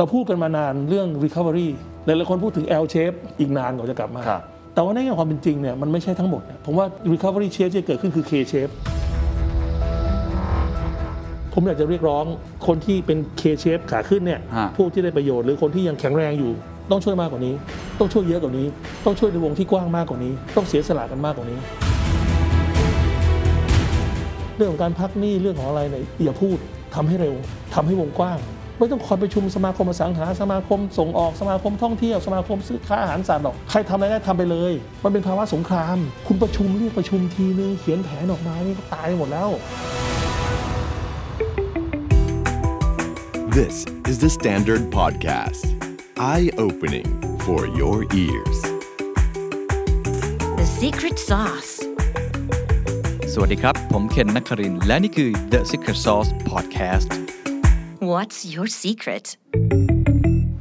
เราพูดกันมานานเรื่อง recovery หลายๆคนพูดถึง L shape อีกนานกว่าจะกลับมา ครับ แต่ว่าในแง่ความเป็นจริงเนี่ยมันไม่ใช่ทั้งหมดเนี่ยผมว่า recovery shape ที่เกิดขึ้นคือ K shape ผมอยากจะเรียกร้องคนที่เป็น K shape ขาขึ้นเนี่ยฮะพวกที่ได้ประโยชน์หรือคนที่ยังแข็งแรงอยู่ ต้องช่วยมากกว่านี้ ต้องช่วยเยอะกว่านี้ ต้องช่วยในวงที่กว้างมากกว่านี้ ต้องเสียสละกันมากกว่านี้ เรื่องของการพักหนี้เรื่องของอะไรเนี่ยอย่าพูดทำให้เร็วทำให้วงกว้าง ไม่ต้องคอยประชุมสมาคมอสังหาสมาคมส่งออกสมาคมท่องเที่ยวสมาคมซื้อค้าอาหารสัตว์หรอกใครทำอะไรได้ทำไปเลย มันเป็นภาวะสงคราม คุณประชุมเรียกประชุมทีนึงเขียนแผนออกมานี่ก็ตายหมดแล้ว This is the Standard Podcast. Eye opening for your ears. The secret sauce. สวัสดีครับ ผมเคนนักครินทร์และนี่คือ The Secret Sauce Podcast What's your secret?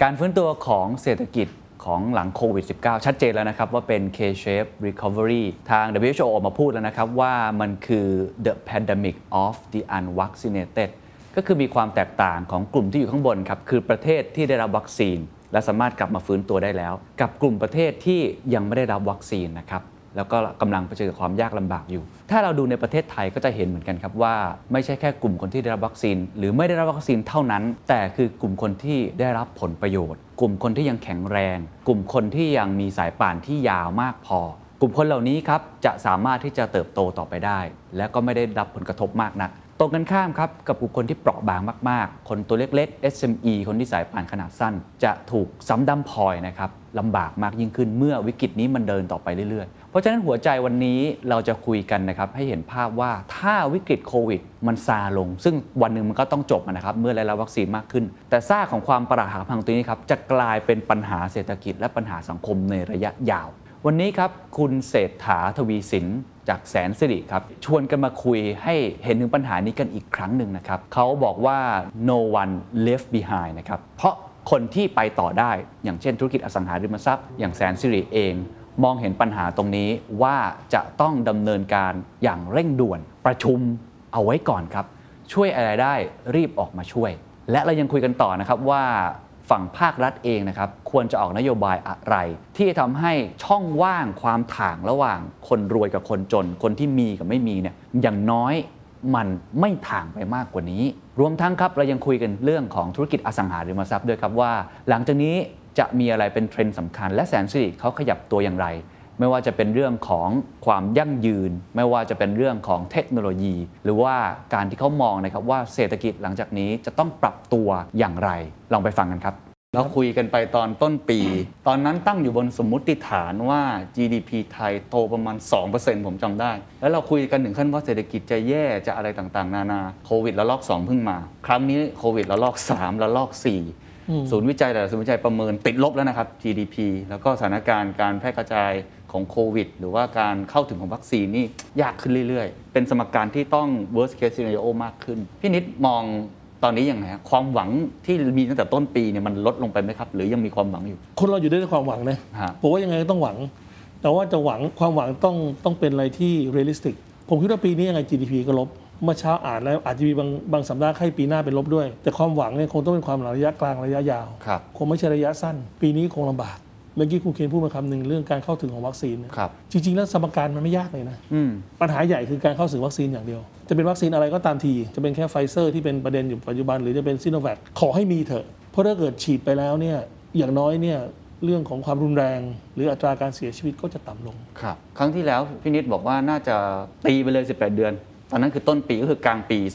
การฟื้นตัวของเศรษฐกิจของหลังโควิด -19 ชัดเจนแล้วนะครับ ว่าเป็น K-shape recovery ทาง WHO ออกมาพูดแล้วนะครับ ว่ามันคือ the pandemic of the unvaccinated ก็คือมีความแตกต่างของกลุ่มที่อยู่ข้างบนครับ คือประเทศที่ได้รับวัคซีน และสามารถกลับมาฟื้นตัวได้แล้ว กับกลุ่มประเทศที่ยังไม่ได้รับวัคซีนนะครับ แล้วก็กำลังเผชิญกับความยากลำบากอยู่ ถ้าเราดูในประเทศไทยก็จะเห็นเหมือนกันครับว่า ไม่ใช่แค่กลุ่มคนที่ได้รับวัคซีน หรือไม่ได้รับวัคซีนเท่านั้น แต่คือกลุ่มคนที่ได้รับผลประโยชน์ กลุ่มคนที่ยังแข็งแรง กลุ่มคนที่ยังมีสายป่านที่ยาวมากพอ กลุ่มคนเหล่านี้ครับจะสามารถที่จะเติบโตต่อไปได้ และก็ไม่ได้รับผลกระทบมากนักตรงกันข้ามครับกับกลุ่มคนที่เปราะบางมาก ๆ คนตัวเล็ก ๆ SME คนที่สายป่านขนาดสั้น จะถูกซ้ำดำพลอยนะครับลำบากมากยิ่งขึ้นเมื่อวิกฤตนี้มันเดินต่อไปเรื่อยๆ เพราะฉะนั้นหัวใจวันนี้เราจะคุยกันนะครับให้เห็นภาพว่าถ้าวิกฤตโควิด มันซาลง ซึ่งวันหนึ่งมันก็ต้องจบนะครับเมื่อได้รับวัคซีนมากขึ้น แต่ซากของความประหักพังตัวนี้ครับจะกลายเป็นปัญหาเศรษฐกิจและปัญหาสังคมในระยะยาว วันนี้ครับคุณเศรษฐาทวีสินจากแสนสิริครับชวนกันมาคุยให้เห็นถึงปัญหานี้กันอีกครั้งหนึ่งนะครับเขาบอกว่า no one left behind นะครับเพราะคนที่ไปต่อได้ อย่างเช่นธุรกิจอสังหาริมทรัพย์ อย่างแสนสิริเอง มองเห็นปัญหาตรงนี้ว่าจะต้องดำเนินการอย่างเร่งด่วนประชุมเอาไว้ก่อนครับ ช่วยอะไรได้รีบออกมาช่วย และเรายังคุยกันต่อนะครับว่าฝั่งภาครัฐเองนะครับควรจะออกนโยบายอะไร ที่จะทำให้ช่องว่างความถ่างระหว่างคนรวยกับคนจน คนที่มีกับไม่มีเนี่ยอย่างน้อยมันไม่ถ่างไปมากกว่านี้ รวมทั้งครับเรายังคุยกันเรื่องของธุรกิจอสังหาริมทรัพย์ด้วยครับว่า หลังจากนี้ จะมีอะไรเป็นเทรนด์สำคัญ และแสนสิริเขาขยับตัวอย่างไร ไม่ว่าจะเป็นเรื่องของความยั่งยืน ไม่ว่าจะเป็นเรื่องของเทคโนโลยี หรือว่าการที่เขามองนะครับว่าเศรษฐกิจหลังจากนี้จะต้องปรับตัวอย่างไร ลองไปฟังกันครับเราคุยกันไปตอนต้นปี ตอนนั้นตั้งอยู่บนสมมุติฐานว่า GDP ไทยโตประมาณ 2%ผมจำได้ แล้วเราคุยกันถึงขั้นว่าเศรษฐกิจจะแย่จะอะไรต่างๆ นานา โควิดระลอก 2 เพิ่งมา ครั้งนี้โควิดระลอก 3ระลอก 4 ศูนย์วิจัยแต่ละศูนย์วิจัยประเมินติดลบแล้วนะครับ GDP แล้วก็สถานการณ์การแพร่กระจายของโควิด หรือว่าการเข้าถึงของวัคซีนนี่ยากขึ้นเรื่อยๆ เป็นสมการที่ต้อง worst case scenario มากขึ้น พี่นิดมองตอนนี้ยังไงฮะความหวังที่มีตั้งแต่ต้นปีเนี่ยมันลดลงไปไหมครับ หรือยังมีความหวังอยู่ คนเราอยู่ได้ด้วยความหวังนะฮะผมว่ายังไงก็ต้องหวัง แต่ว่าจะหวังความหวังต้องต้องเป็นอะไรที่ realistic ผมคิดว่าปีนี้ยังไง GDP ก็ลบ เมื่อเช้าอ่านแล้วอาจจะมีบางบางสำนักให้ปีหน้าเป็นลบด้วย แต่ความหวังเนี่ยคงต้องเป็นความหวังระยะกลางระยะยาว ครับ คงไม่ใช่ระยะสั้น ปีนี้คงลำบาก เมื่อกี้คุณเคนพูดมาคำหนึ่งเรื่องการเข้าถึงของวัคซีนเนี่ยครับ จริง ๆ แล้วสมการมันไม่ยากเลยนะ อืม ปัญหาใหญ่คือการเข้าถึงวัคซีนอย่างเดียว จะเป็นวัคซีนอะไรก็ตามที จะเป็นแค่ไฟเซอร์ที่เป็นประเด็นอยู่ปัจจุบันหรือจะเป็นซิโนแวคขอให้มีเถอะ เพราะถ้าเกิดฉีดไปแล้วเนี่ยอย่างน้อยเนี่ยเรื่องของความรุนแรง หรืออัตราการเสียชีวิตก็จะต่ำลง ครับ ครั้งที่แล้วพี่นิดบอกว่าน่าจะตีไปเลย 18 เดือน ตอนนั้นคือต้นปีก็คือกลางปี 2565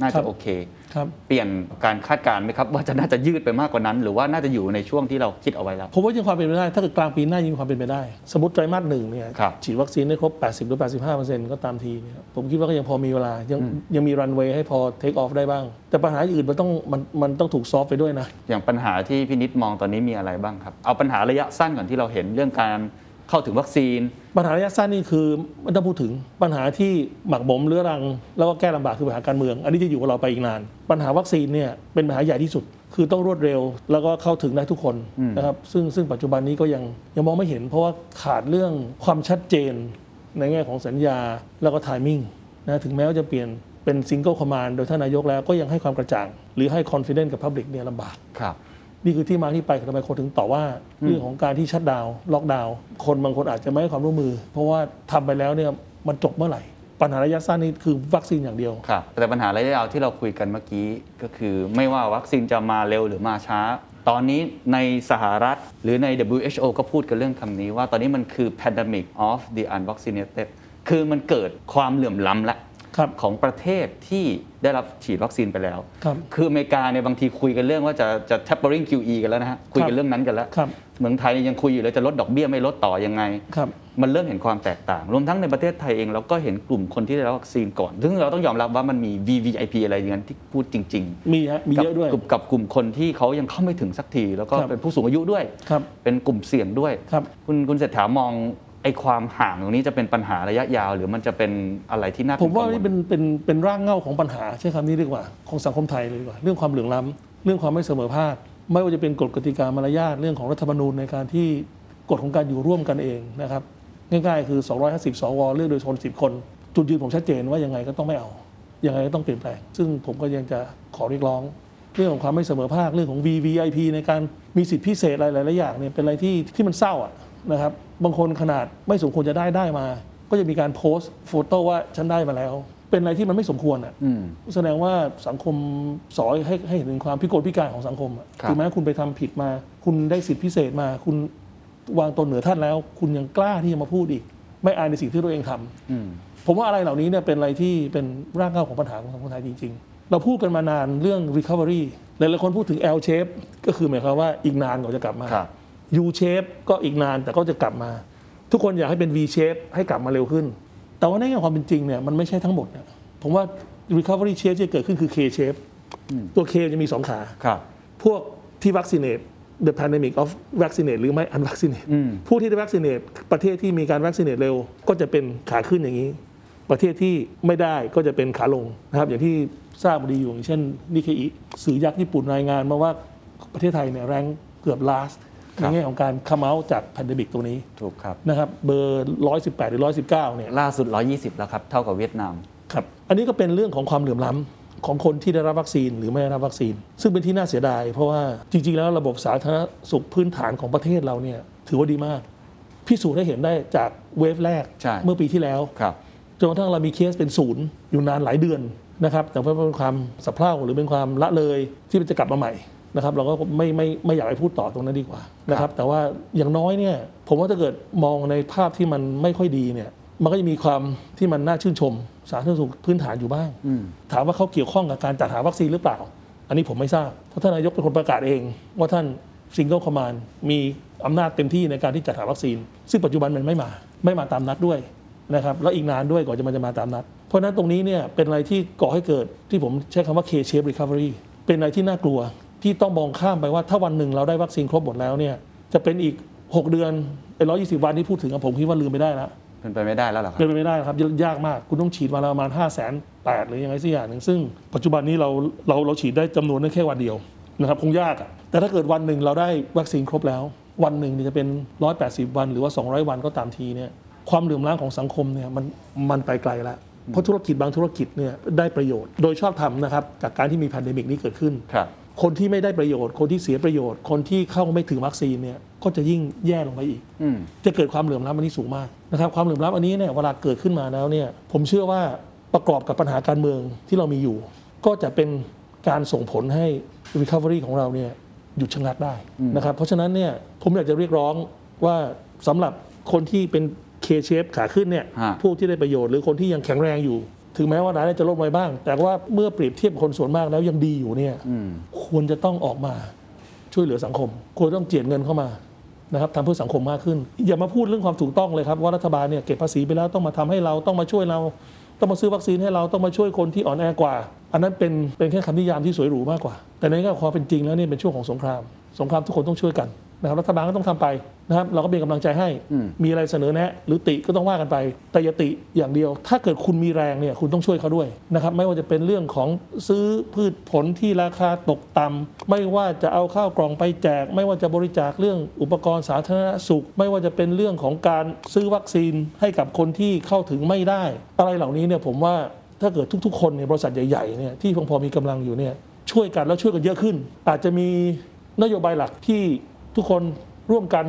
น่าครัจะบโอเคครับเปลี่ยนการคาดการณ์ไหมครับ ว่าจะน่าจะยืดไปมากกว่านั้น หรือว่าน่าจะอยู่ในช่วงที่เราคิดเอาไว้แล้วผมว่ายังความเป็นไปได้ ถ้าเกิดกลางปีหน้ายังมีความเป็นไปได้ สมมติไตรมาสหนึ่งเนี่ยครับฉีดวัคซีนได้ครบ 80 หรือ 85ก็ตามทีเนี่ยผมคิดว่าก็ยังพอมีเวลา ยังยังมีรันเวย์ให้พอเทคออฟได้บ้าง แต่ปัญหาอื่นมันต้องมันมันต้องถูกซอฟไปด้วยนะอย่างปัญหาที่พี่นิดมองตอนนี้มีอะไรบ้างครับเอาปัญหาระยะสั้นก่อนที่เราเห็นเรื่องการ เข้าถึงวัคซีน ปัญหาระยะสั้นนี่คือไม่ต้องพูดถึงปัญหาที่หมักหมมเรื้อรัง แล้วก็แก้ลำบากคือปัญหาการเมือง อันนี้จะอยู่กับเราไปอีกนาน ปัญหาวัคซีนเนี่ยเป็นปัญหาใหญ่ที่สุด คือต้องรวดเร็ว แล้วก็เข้าถึงได้ทุกคนนะครับซึ่งซึ่งปัจจุบันนี้ก็ยังยังมองไม่เห็น เพราะว่าขาดเรื่องความชัดเจน ในแง่ของสัญญาแล้วก็ timing นะถึงแม้ว่าจะเปลี่ยนเป็น single command โดยท่านนายกแล้วก็ยังให้ความกระจ่าง หรือให้ confidence กับ Public เนี่ยลำบาก ครับ นี่คือที่มาที่ไปของทำไมคนถึงต่อว่าเรื่องของการที่ shutdown ล็อกดาวน์คนบางคนอาจจะไม่ให้ความร่วมมือ เพราะว่าทำไปแล้วเนี่ยมันจบเมื่อไหร่ ปัญหาระยะสั้นนี่คือวัคซีนอย่างเดียวครับแต่ปัญหาระยะยาวที่เราคุยกันเมื่อกี้ก็คือไม่ว่าวัคซีนจะมาเร็วหรือมาช้า ตอนนี้ในสหรัฐหรือใน WHO ก็พูดกันเรื่องคำนี้ว่าตอนนี้มันคือ pandemic of the unvaccinated คือมันเกิดความเหลื่อมล้ำละครับ ของประเทศที่ได้รับฉีดวัคซีนไปแล้วครับคืออเมริกาเนี่ยบางทีคุยกันเรื่องว่าจะจะ tapering QE กันแล้วนะฮะคุยกันเรื่องนั้นกันแล้วครับเมืองไทยยังคุยอยู่เลยจะลดดอกเบี้ยไม่ลดต่อยังไงครับมันเริ่มเห็นความแตกต่าง รวมทั้งในประเทศไทยเองเราก็เห็นกลุ่มคนที่ได้รับวัคซีนก่อน ซึ่งเราต้องยอมรับว่ามันมี VVIP อะไรอย่างนั้นที่พูดจริงมีฮะมีกับเยอะด้วยกับกับกลุ่มคนที่เขายังเข้าไม่ถึงสักที แล้วก็ครับเป็นผู้สูงอายุด้วยครับเป็นกลุ่มเสี่ยงด้วยครับคุณคุณเศรษฐามอง ไอ้ความห่างตรงนี้จะเป็นปัญหาระยะยาว หรือมันจะเป็นอะไรที่น่าผมว่ากังวลนี่เป็นเป็นเป็นร่างเงาของปัญหาใช้คำนี้ดีกว่าของสังคมไทยเลยดีกว่า เรื่องความเหลื่อมล้ำเรื่องความไม่เสมอภาคไม่ว่าจะเป็นกฎกติกามารยาทเรื่องของรัฐธรรมนูญในการที่กฎของการอยู่ร่วมกันเองนะครับง่ายๆ คือ 250 สว เลือกโดยชน10 คน จุดยืนผมชัดเจนว่ายังไงก็ต้องไม่เอา ยังไงก็ต้องเปลี่ยนแปลง ซึ่งผมก็ยังจะขอเรียกร้อง เรื่องของความไม่เสมอภาคเรื่องของ VVIP ในการมีสิทธิพิเศษอะไรหลายๆอย่างเนี่ยเป็นอะไรที่ที่มันเศร้าอะ นะครับ บางคนขนาดไม่สมควรจะได้ได้มา ก็จะมีการโพสต์โฟโต้ว่าฉันได้มาแล้ว เป็นอะไรที่มันไม่สมควรอะอืมแสดงว่าสังคมสอนให้ให้เห็นถึงความพิกลพิการของสังคมอะครับถึงแม้คุณไปทำผิดมา คุณได้สิทธิพิเศษมา คุณวางตนเหนือท่านแล้ว คุณยังกล้าที่จะมาพูดอีก ไม่อายในสิ่งที่ตัวเองทำอืมผมว่าอะไรเหล่านี้เนี่ยเป็นอะไรที่เป็นรากเหง้าของปัญหาของสังคมไทยจริง ๆ เราพูดกันมานานเรื่อง recovery หลายๆคนพูดถึง L shape ก็คือหมายความว่าอีกนานกว่าจะกลับมาครับ U shape ก็อีกนานแต่ก็จะกลับมา ทุกคนอยากให้เป็น V shape ให้กลับมาเร็วขึ้น แต่ว่าในแง่ความเป็นจริงเนี่ยมันไม่ใช่ทั้งหมดเนี่ยผมว่า recovery shape ที่จะเกิดขึ้นคือ K shape ตัว K จะมีสองขาครับ พวกที่ vaccinate the pandemic of vaccinate หรือไม่ unvaccinate อืมผู้ที่ได้ vaccinate ประเทศที่มีการ vaccinate เร็ว ก็จะเป็นขาขึ้นอย่างนี้ ประเทศที่ไม่ได้ก็จะเป็นขาลงนะครับ อย่างที่ทราบดีอยู่อย่างเช่นนิเคอิสื่อยักษ์ญี่ปุ่นรายงานมาว่าประเทศไทยเนี่ยแรงเกือบ last ครั ในบแง่ของการ come out จาก pandemic ตัวนี้ถูกครับนะครับเบอร์ 118 หรือ 119เนี่ยล่าสุด 120 แล้วครับเท่ากับเวียดนามครับอันนี้ก็เป็นเรื่องของความเหลื่อมล้ำของคนที่ได้รับวัคซีนหรือไม่ได้รับวัคซีน ซึ่งเป็นที่น่าเสียดาย เพราะว่าจริง ๆ แล้วระบบสาธารณสุขพื้นฐานของประเทศเราเนี่ยถือว่าดีมาก พิสูจน์ได้เห็นได้จากเวฟแรกใช่เมื่อปีที่แล้วครับจนกระทั่งเรามีเคสเป็นศูนย์อยู่นานหลายเดือนนะครับแต่ว่าเป็นความสะเพร่าหรือเป็นความละเลยที่มันจะกลับมาใหม่ นะครับเราก็ไม่ไม่ไม่อยากไปพูดต่อตรงนั้นดีกว่านะครับแต่ว่าอย่างน้อยเนี่ยผมว่าถ้าเกิดมองในภาพที่มันไม่ค่อยดีเนี่ยมันก็จะมีความที่มันน่าชื่นชม สาธารณสุขพื้นฐานอยู่บ้างอืมถามว่าเขาเกี่ยวข้องกับการจัดหาวัคซีนหรือเปล่า อันนี้ผมไม่ทราบ เพราะท่านนายกเป็นคนประกาศเอง ว่าท่าน single command มีอำนาจเต็มที่ในการที่จัดหาวัคซีน ซึ่งปัจจุบันมันไม่มา ไม่มาตามนัดด้วยนะครับแล้วอีกนานด้วยกว่อนจะมันจะมาตามนัด เพราะฉะนั้นตรงนี้เนี่ยเป็นอะไรที่ก่อให้เกิดที่ผมใช้คำว่า K-shape recovery เป็นอะไรที่น่ากลัว ที่ต้องมองข้ามไปว่าถ้าวันหนึ่งเราได้วัคซีนครบหมดแล้วเนี่ยจะเป็นอีก 6 เดือนไอ้ร้อยยี่สิบวันที่พูดถึงอะผมคิดว่าลืมไปได้แล้วเป็นไปไม่ได้แล้วเหรอครับเป็นไปไม่ได้ครับยากมากคุณต้องฉีดมาแล้วประมาณ500000 หรือยังไงสักอย่างหนึ่งซึ่งปัจจุบันนี้เราเราเราฉีดได้จำนวนนั้นแค่วันเดียวนะครับคงยากอะแต่ถ้าเกิดวันหนึ่งเราได้วัคซีนครบแล้ว วันหนึ่งเนี่ยจะเป็น 180 วันหรือว่า 200 วันก็ตามทีเนี่ยความเหลื่อมล้ำของสังคมเนี่ยมันมันไปไกลแล้วเพราะธุรกิจบางธุรกิจเนี่ยได้ประโยชน์ โดยชอบธรรมนะครับจากการที่มี pandemic นี้เกิดขึ้น ครับคนที่ไม่ได้ประโยชน์ คนที่เสียประโยชน์ คนที่เข้าไม่ถึงวัคซีนเนี่ยก็จะยิ่งแย่ลงไปอีกอืมจะเกิดความเหลื่อมล้ำอันนี้สูงมากนะครับความเหลื่อมล้ำอันนี้เนี่ยเวลาเกิดขึ้นมาแล้วเนี่ยผมเชื่อว่าประกอบกับปัญหาการเมืองที่เรามีอยู่ ก็จะเป็นการส่งผลให้ Recovery ของเราเนี่ยหยุดชะงักได้นะครับเพราะฉะนั้นเนี่ยผมอยากจะเรียกร้องว่าสำหรับคนที่เป็น K shape ขาขึ้นเนี่ยฮะผู้ที่ได้ประโยชน์หรือคนที่ยังแข็งแรงอยู่ ถึงแม้ว่ารายได้จะลดลงไปบ้าง แต่ว่าเมื่อเปรียบเทียบกับคนส่วนมากแล้วยังดีอยู่เนี่ยอืมควรจะต้องออกมาช่วยเหลือสังคม ควรต้องเจียดเงินเข้ามานะครับทำเพื่อสังคมมากขึ้น อย่ามาพูดเรื่องความถูกต้องเลยครับว่ารัฐบาลเนี่ยเก็บภาษีไปแล้วต้องมาทำให้เราต้องมาช่วยเรา ต้องมาซื้อวัคซีนให้เราต้องมาช่วยคนที่อ่อนแอกว่า อันนั้นเป็นเป็นแค่คำนิยามที่สวยหรูมากกว่า แต่ในแง่ความเป็นจริงแล้วเนี่ยเป็นช่วงของสงคราม สงครามทุกคนต้องช่วยกัน นะครับรัฐบาลก็ต้องทำไปนะครับเราก็เป็นกำลังใจให้อืมมีอะไรเสนอแนะ หรือติก็ต้องว่ากันไป แต่อย่าติอย่างเดียว ถ้าเกิดคุณมีแรงเนี่ยคุณต้องช่วยเขาด้วยนะครับไม่ว่าจะเป็นเรื่องของซื้อพืชผลที่ราคาตกต่ำไม่ว่าจะเอาข้าวกล่องไปแจก ไม่ว่าจะบริจาคเรื่องอุปกรณ์สาธารณสุข ไม่ว่าจะเป็นเรื่องของการซื้อวัคซีนให้กับคนที่เข้าถึงไม่ได้ อะไรเหล่านี้เนี่ยผมว่าถ้าเกิดทุก ๆ คนในยบริษัทใหญ่ๆเนี่ยที่พอพอมีกำลังอยู่เนี่ยช่วยกันแล้วช่วยกันเยอะขึ้น อาจจะมีนโยบายหลักที่ ทุกคนร่วมกัน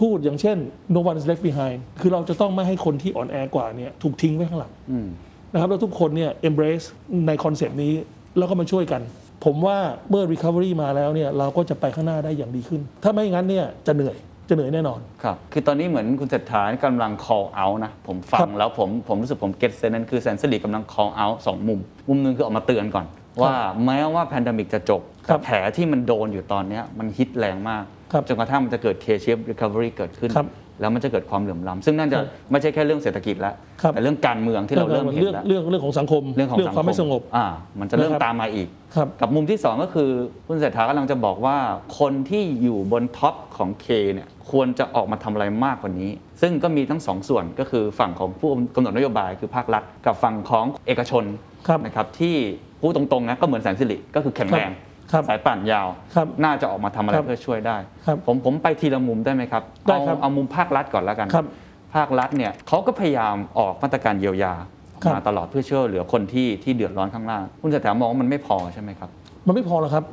พูดอย่างเช่น no one is left behind คือเราจะต้องไม่ให้คนที่อ่อนแอกว่าเนี่ยถูกทิ้งไว้ข้างหลังอืมนะครับแล้วทุกคนเนี่ย embrace ใน concept นี้แล้วก็มาช่วยกัน ผมว่าเมื่อ recovery มาแล้วเนี่ยเราก็จะไปข้างหน้าได้อย่างดีขึ้น ถ้าไม่งั้นเนี่ยจะเหนื่อยจะเหนื่อยแน่นอน ครับ คือตอนนี้เหมือนคุณเศรษฐากำลัง call out นะ ผมฟังแล้วครับผมผมรู้สึกผม get sense นั้นคือแสนสิริกำลัง call out สองมุม มุมหนึ่งคือออกมาเตือนก่อน ว่าแม้ว่า pandemic จะจบครัแต่บแผลที่มันโดนอยู่ตอนเนี้ยมันฮิตแรงมากครับ จนกระทั่งมันจะเกิด K-shape recovery เกิดขึ้นครับแล้วมันจะเกิดความเหลื่อมล้ำซึ่งนั่นจะครับไม่ใช่แค่เรื่องเศรษฐกิจแล้วครับแต่เรื่องการเมืองที่เราเริ่มเห็นเรื่องแล้วเรื่องเรื่องของสังคมเรื่องของสังคมความไม่สงบอ่ามันจะเริ่มนะครับตามมาอีกครับกับมุมที่ 2 ก็คือคุณเศรษฐากำลังจะบอกว่าคนที่อยู่บน top ของ K เนี่ยควรจะออกมาทำอะไรมากกว่านี้ ซึ่งก็มีทั้งสองส่วนก็คือฝั่งของผู้กำหนดนโยบายคือภาครัฐ กับฝั่งของเอกชนครับนะครับที่พูดตรงๆนะก็เหมือนแสนสิริก็คือแข็งแรงครับ สายป่านยาวครับน่าจะออกมาทำอะไรครับเพื่อช่วยได้ครับผมผมไปทีละมุมได้ไหมครับได้เอาครับเอามุมภาครัฐก่อนแล้วกันครับภาครัฐเนี่ยเขาก็พยายามออกมาตรการเยียวยาครับมาตลอดเพื่อช่วยเหลือคนที่ที่เดือดร้อนข้างล่างคุณเศรษฐามองว่ามันไม่พอใช่ไหมครับ มันไม่พอหรอกครับ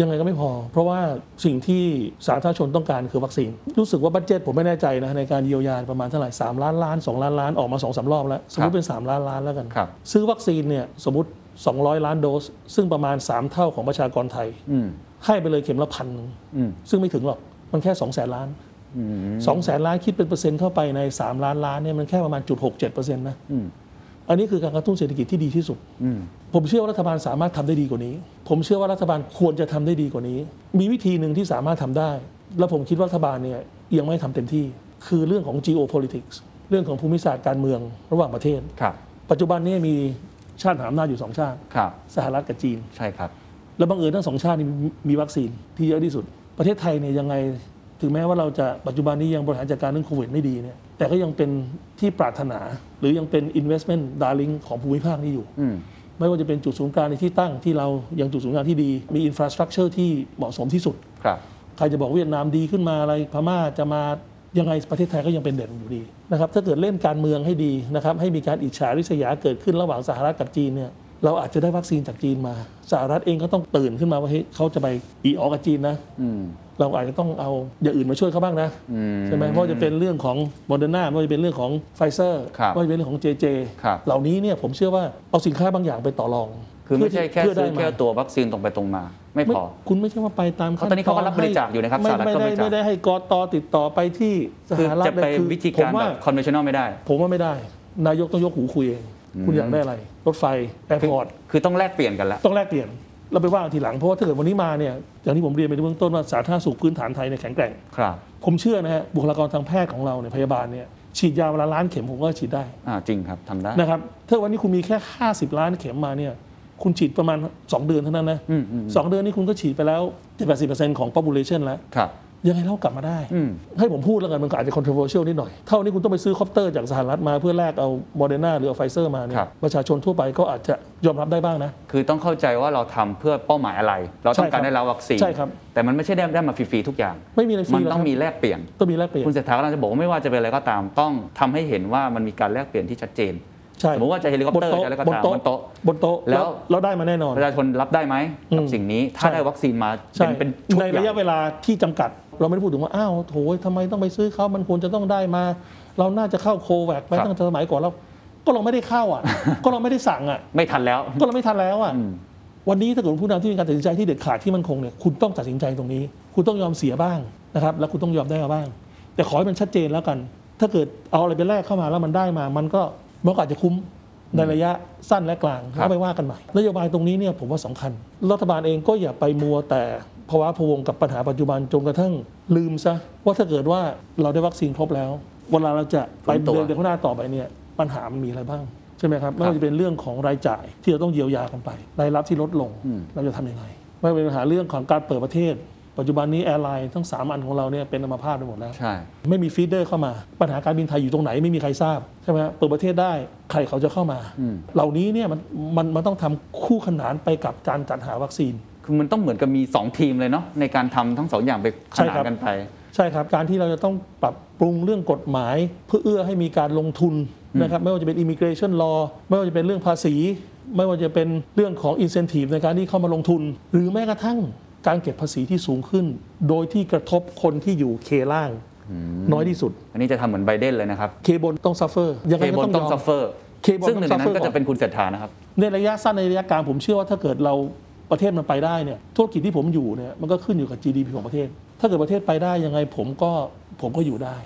ยังไงก็ไม่พอ เพราะว่าสิ่งที่สาธารณชนต้องการคือวัคซีน รู้สึกว่า budget ผมไม่แน่ใจนะในการเยียวยาประมาณเท่าไหร่3ล้านล้าน 2 ล้านล้านออกมาสองรอบแล้ว สมมติเป็น 3 ล้านล้านแล้วกันครับซื้อวัคซีนเนี่ยสมมติ 200 ล้านโดส ซึ่งประมาณ 3 เท่าของประชากรไทย อืมให้ไปเลยเข็มละพันหนึ่งอืมซึ่งไม่ถึงหรอก มันแค่2องแสนล้านสองแสนล้านคิดเป็นเปอร์เซ็นต์เข้าไปใน 3 ล้านล้านเนี่ยมันแค่ประมาณจุดหกเจ็ดเปอร์เซ็นต์นะ อืมอันนี้คือการกระตุ้นเศรษฐกิจที่ดีที่สุด อืมผมเชื่อว่ารัฐบาลสามารถทำได้ดีกว่านี้ ผมเชื่อว่ารัฐบาลควรจะทำได้ดีกว่านี้ มีวิธีหนึ่งที่สามารถทำได้ แล้วผมคิดว่ารัฐบาลเนี่ยยังไม่ทำเต็มที่ คือเรื่องของ geopolitics เรื่องของภูมิศาสตร์การเมืองระหว่างประเทศ ครับ ปัจจุบันเนี้ยมี ชาติมหาอำนาจอยู่สองชาติ ครับ สหรัฐกับจีน ใช่ครับ แล้วบังเอิญทั้งสองชาตินี้มีมีวัคซีนที่เยอะที่สุด ประเทศไทยเนี่ยยังไงถึงแม้ว่าเราจะปัจจุบันนี้ยังบริหารจัดการเรื่องโควิดไม่ดีเนี่ยแต่ก็ยังเป็นที่ปรารถนา หรือยังเป็น investment darling ของภูมิภาคนี้อยู่ อืม ไม่ว่าจะเป็นจุดศูนย์กลางในที่ตั้งที่เรายังจุดศูนย์กลางที่ดี มี infrastructure ที่เหมาะสมที่สุด ครับ ใครจะบอกเวียดนามดีขึ้นมาอะไรพม่าจะมา ยังไงประเทศไทยก็ยังเป็นเด่นอยู่ดีนะครับถ้าเกิดเล่นการเมืองให้ดีนะครับให้มีการอิจฉาริษยาเกิดขึ้นระหว่างสหรัฐกับจีนเนี่ยเราอาจจะได้วัคซีนจากจีนมาสหรัฐเองก็ต้องตื่นขึ้นมาว่าเฮ้ยเขาจะไปอี๋อ๋อกับจีนนะอืมเราอาจจะต้องเอาอย่างอื่นมาช่วยเขาบ้างนะอืมใช่ไหมเพราะว่าจะเป็นเรื่องของโมเดอร์นาไม่ว่าจะเป็นเรื่องของไฟเซอร์ครับไม่ว่าจะเป็นเรื่องของเจเจครับเหล่านี้เนี่ยผมเชื่อว่าเอาสินค้าบางอย่างไปต่อรอง คือไม่ใช่แค่เพื่ซื้อได้แค่มาตัววัคซีนตรงไปตรงมา ไม่ไม่พอ คุณไม่ใช่ว่าไปตามเพราะตอนนี้เขาก็รับบริจาคอยู่นะครับไม่สหรัฐไม่ก็ได้บริจาคไม่ได้ให้กตติดต่อไปที่สคือหรัฐจะไปเลยคือวิธีผมการว่าแบบ conventional ไม่ได้ ผมว่าไม่ได้ นายกต้องยกหูคุยเองคุณอยากได้อะไร รถไฟแอร์พอร์ตคือต้องแลกเปลี่ยนกันแล้วต้องแลกเปลี่ยนเราไปว่ากันทีหลังเพราะว่าถ้าเกิดวันนี้มาเนี่ยอย่างที่ผมเรียนไปในเบื้องต้นว่าสาธารณสุขพื้นฐานไทยเนี่ยแข็งแกร่งครับ ผมเชื่อนะฮะบุคลากรทางแพทย์ของเราเนี่ยพยาบาลเนี่ยฉีดยาเวลาล้านเข็มผมก็ฉีดได้อ่าจริงครับทำได้นะครับถ้าวันนี้คุณมีแค่ 50 ล้านเข็มมาเนี่ย คุณฉีดประมาณ 2 เดือนเท่านั้นนะอืมอืมสองเดือนนี้คุณก็ฉีดไปแล้ว70%ของ population แล้วครับยังไงเรากลับมาได้อืมให้ผมพูดแล้วกันมันก็อาจจะ controversial นิดหน่อย เท่านี้คุณต้องไปซื้อคอปเตอร์จากสหรัฐมาเพื่อแลกเอาโมเดอร์นาหรือเอาไฟเซอร์มาเนี่ครัยบประชาชนทั่วไปก็อาจจะยอมรับได้บ้างนะ คือต้องเข้าใจว่าเราทำเพื่อเป้าหมายอะไร เราต้องการใช่ครับได้รับวัคซีนใช่ครับแต่มันไม่ใช่ได้ได้มาฟรีๆทุกอย่าง ไม่มีอะไรฟรีหรอกครับมันต้องมีแลกเปลี่ยนต้องมีแลกเปลี่ยนคุณเศรษฐากำลังจะบอกว่าไม่ว่าจะเป็นอะไรก็ตามต้องทำให้เห็นว่ามันมีการแลกเปลี่ยนที่ชัดเจน ใช่สมมติว่าจะเฮลิคอปเตอร์บนโต๊ะจะอะไรก็บนตามโต๊ะ บนโต๊ะ บนโต๊ะแล้แล้ววเราได้มาแน่นอน ประชาชนรับได้ไหมกับอืมสิ่งนี้ถ้าใช่ได้วัคซีนมาใช่เป็นเป็นชุดในใหญ่ระยะเวลาที่จำกัด เราไม่ได้พูดถึงว่า อ้าวโธ่ทำไมต้องไปซื้อเขามันควรจะต้องได้มา เราน่าจะเข้า COVAX ไปครับ ตั้งแต่สมัยก่อนแล้ว ก็เราไม่ได้เข้าอะ ก็เราไม่ได้สั่งอะ ไม่ทันแล้วก็เราไม่ทันแล้วอะ อืม วันนี้ถ้าเกิดผู้นำที่มีการตัดสินใจที่เด็ดขาดที่มันคงเนี่ยคุณต้องตัดสินใจตรงนี้ คุณต้องยอมเสียบ้างนะครับ แล้วคุณต้องยอมได้มาบ้าง แต่ขอให้มันชัดเจนแล้วกัน ถ้าเกิดเอาอะไรไปแลกเข้ามาแล้วมันได้มา มันก็ มันก็อาจจะคุ้มในระยะสั้นและกลางครับก็ไปว่ากันใหม่นโยบายตรงนี้เนี่ยผมว่าสำคัญ รัฐบาลเองก็อย่าไปมัวแต่ภาวะพะวงกับปัญหาปัจจุบันจนกระทั่งลืมซะว่าถ้าเกิดว่าเราได้วัคซีนครบแล้ว เวลาเราจะไปฟื้นตัว เดินเดินข้างหน้าต่อไปเนี่ยปัญหามันมีอะไรบ้างใช่ไหมครับไม่ว่าจะเป็นเรื่องของรายจ่ายที่เราต้องเยียวยากันไปรายรับที่ลดลงอืมเราจะทำยังไงไม่ว่าเป็นปัญหาเรื่องของการเปิดประเทศ ปัจจุบันนี้ airline ทั้งสามอันของเราเนี่ยเป็นอัมพาตไปหมดแล้ว ใช่ ไม่มี feeder เข้ามา ปัญหาการบินไทยอยู่ตรงไหนไม่มีใครทราบ ใช่ไหมฮะเปิดประเทศได้ใครเขาจะเข้ามา อืม เหล่านี้เนี่ยมันมันมันต้องทำคู่ขนานไปกับการจัดหาวัคซีน คือมันต้องเหมือนกับมี 2 ทีมเลยเนาะในการทำทั้งสองอย่างไปขใช่นานครับกันไป ใช่ครับ การที่เราจะต้องปรับปรุงเรื่องกฎหมาย เพื่อเอื้อให้มีการลงทุนนะครับไม่ว่าจะเป็น immigration law ไม่ว่าจะเป็นเรื่องภาษี ไม่ว่าจะเป็นเรื่องของ incentive ในการที่เข้ามาลงทุน หรือแม้กระทั่ง การเก็บภาษีที่สูงขึ้น โดยที่กระทบคนที่อยู่ K ล่างน้อยที่สุด อันนี้จะทำเหมือนไบเดนเลยนะครับ K บนต้อง suffer ยังเคไงก็ต้อง K บนต้องยอม suffer K บน ซึ่งหนึ่งในนั้นต้อง suffer จะเป็นคุณเศรษฐานะครับ ในระยะสั้นในระยะกลางผมเชื่อว่าถ้าเกิดเราประเทศมันไปได้เนี่ยธุรกิจที่ผมอยู่เนี่ยมันก็ขึ้นอยู่กับ GDP ของประเทศ ถ้าเกิดประเทศไปได้ยังไงผมก็ผมก็อยู่ได้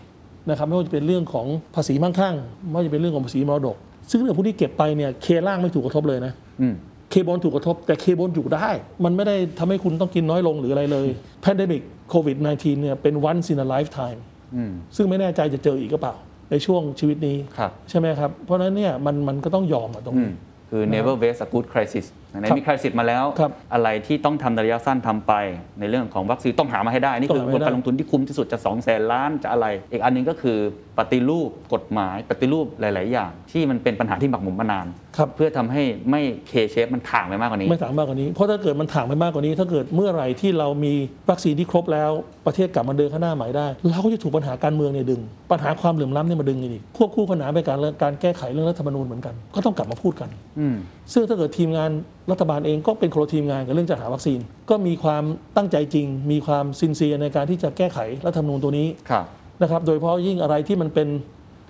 นะครับไม่ว่าจะเป็นเรื่องของภาษีมั่งคั่งไม่ว่าจะเป็นเรื่องของภาษีมรดก ซึ่งเรื่องพวกนี้เก็บไปเนี่ยเคล่างไม่ถูกกระทบเลยนะ อืม เคบอลถูกกระทบ แต่เคบอลอยู่ได้ มันไม่ได้ทำให้คุณต้องกินน้อยลงหรืออะไรเลย pandemic covid 19 เนี่ยเป็น once in a lifetime อืมซึ่งไม่แน่ใจจะเจออีกหรือเปล่า ในช่วงชีวิตนี้ครับใช่ไหมครับ เพราะฉะนั้นเนี่ยมันมันก็ต้องยอมอะตรงอืนี้มคือ never waste a good crisis ไหนครับๆมี crisis มาแล้วครับอะไรที่ต้องทำในระยะสั้นทำไป ในเรื่องของวัคซีนต้องหามาให้ได้ นี่คือต้องหามาให้ได้การลงทุนที่คุ้มที่สุดจะ2องแสนล้านจะอะไร อีกอันหนึงก็คือปฏิรูปกฎหมายปฏิรูปหลาย ๆ อย่าง ที่มันเป็นปัญหาที่หมักหมมมานาน ครับ เพื่อทำให้ไม่ K shape มันถ่างไปมากกว่านี้ ไม่ถางมากกว่านี้ เพราะถ้าเกิดมันถางไปมากกว่านี้ ถ้าเกิดเมื่อไหร่ที่เรามีวัคซีนที่ครบแล้ว ประเทศกลับมาเดินข้างหน้าใหม่ได้ เราก็จะถูกปัญหาการเมืองเนี่ยดึง ปัญหาความเหลื่อมล้ำเนี่ยมาดึงอีก ควบคู่ขนานไปการการแก้ไขเรื่องรัฐธรรมนูญเหมือนกัน ก็ต้องกลับมาพูดกัน อืม ซึ่งถ้าเกิดทีมงานรัฐบาลเองก็เป็นคนละทีมงานกับเรื่องจัดหาวัคซีน ก็มีความตั้งใจจริง มีความซินเซียในการที่จะแก้ไขรัฐธรรมนูญตัวนี้ ครับ นะครับโดยเฉพาะยิ่งอะไรที่มันเป็น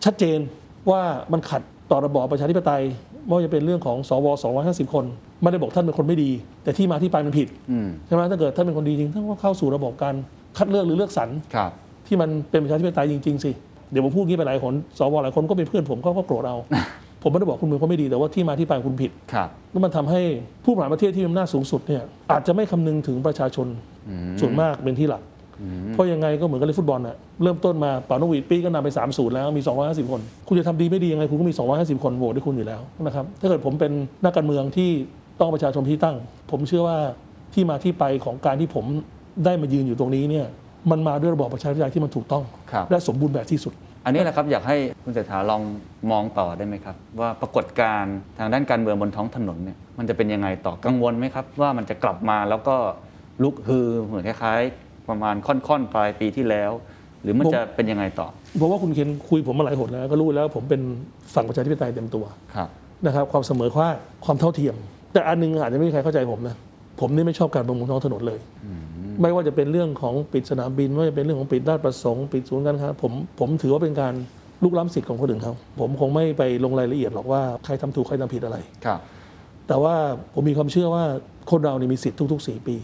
ชัดเจนว่ามันขัดต่อระบอบประชาธิปไตย ไม่ว่าจะเป็นเรื่องของสว250 คนไม่ได้บอกท่านเป็นคนไม่ดี แต่ที่มาที่ไปมันผิดอืมใช่ไหมถ้าเกิดท่านเป็นคนดีจริงท่านก็เข้าสู่ระบบการคัดเลือกหรือเลือกสรรครับที่มันเป็นประชาธิปไตยจริงๆสิเดี๋ยวผมพูดงี้ไปหลายคนสวหลายคนก็เป็นเพื่อนผมเขาก็โกรธเอาผมไม่ได้บอกคุณเป็นคนไม่ดีแต่ว่าที่มาที่ไปคุณผิดครับแล้วมันทำให้ผู้บริหารประเทศที่มีอำนาจสูงสุดเนี่ยอาจจะไม่คำนึงถึงประชาชนส่วนมากเป็นที่หลัก เพราะยังไงก็เหมือนกับเล่นฟุตบอลน่ะเริ่มต้นมาเป่านกหวีดปีก็นำไป3 0แล้วมี 250 คน คุณจะทำดีไม่ดียังไงคุณก็มี 250 คนโหวตให้คุณอยู่แล้วนะครับถ้าเกิดผมเป็นนักการเมืองที่ต้องประชาชนที่ตั้ง ผมเชื่อว่าที่มาที่ไปของการที่ผมได้มายืนอยู่ตรงนี้เนี่ยมันมาด้วยระบอบประชาธิปไตยที่มันถูกต้องครับและสมบูรณ์แบบที่สุด อันนี้แหละครับอยากให้คุณเศรษฐาลองมองต่อได้ไหมครับ ว่าปรากฏการณ์ทางด้านการเมืองบนท้องถนนเนี่ยมันจะเป็นยังไงต่อกังวลไหมครับ ว่ามันจะกลับมาแล้วก็ลุกฮือเหมือนคล้ายๆ ประมาณค่อนๆปลายปีที่แล้ว หรือมันผมจะเป็นยังไงต่อ เพราะว่าคุณเคนคุยผมมาหลายหนแล้วก็รู้แล้วผมเป็นฝั่งประชาธิปไตยเต็มตัวครับนะครับ ความเสมอภาคความเท่าเทียม แต่อันหนึงอาจจะไม่มีใครเข้าใจผมนะผมนี่ไม่ชอบการประมูลท้องถนนเลย ไม่ว่าจะเป็นเรื่องของปิดสนามบิน ไม่ว่าจะเป็นเรื่องของปิดราชประสงค์ปิดศูนย์การค้าผมผมถือว่าเป็นการลุกล้ำสิทธิ์ของคนอื่นเขาผมคงไม่ไปลงรายละเอียดหรอกว่าใครทำถูกใครทำผิดอะไรครับ แต่ว่าผมมีความเชื่อว่าคนเราเนี่ยมีสิทธิ์ทุกๆ 4 ปี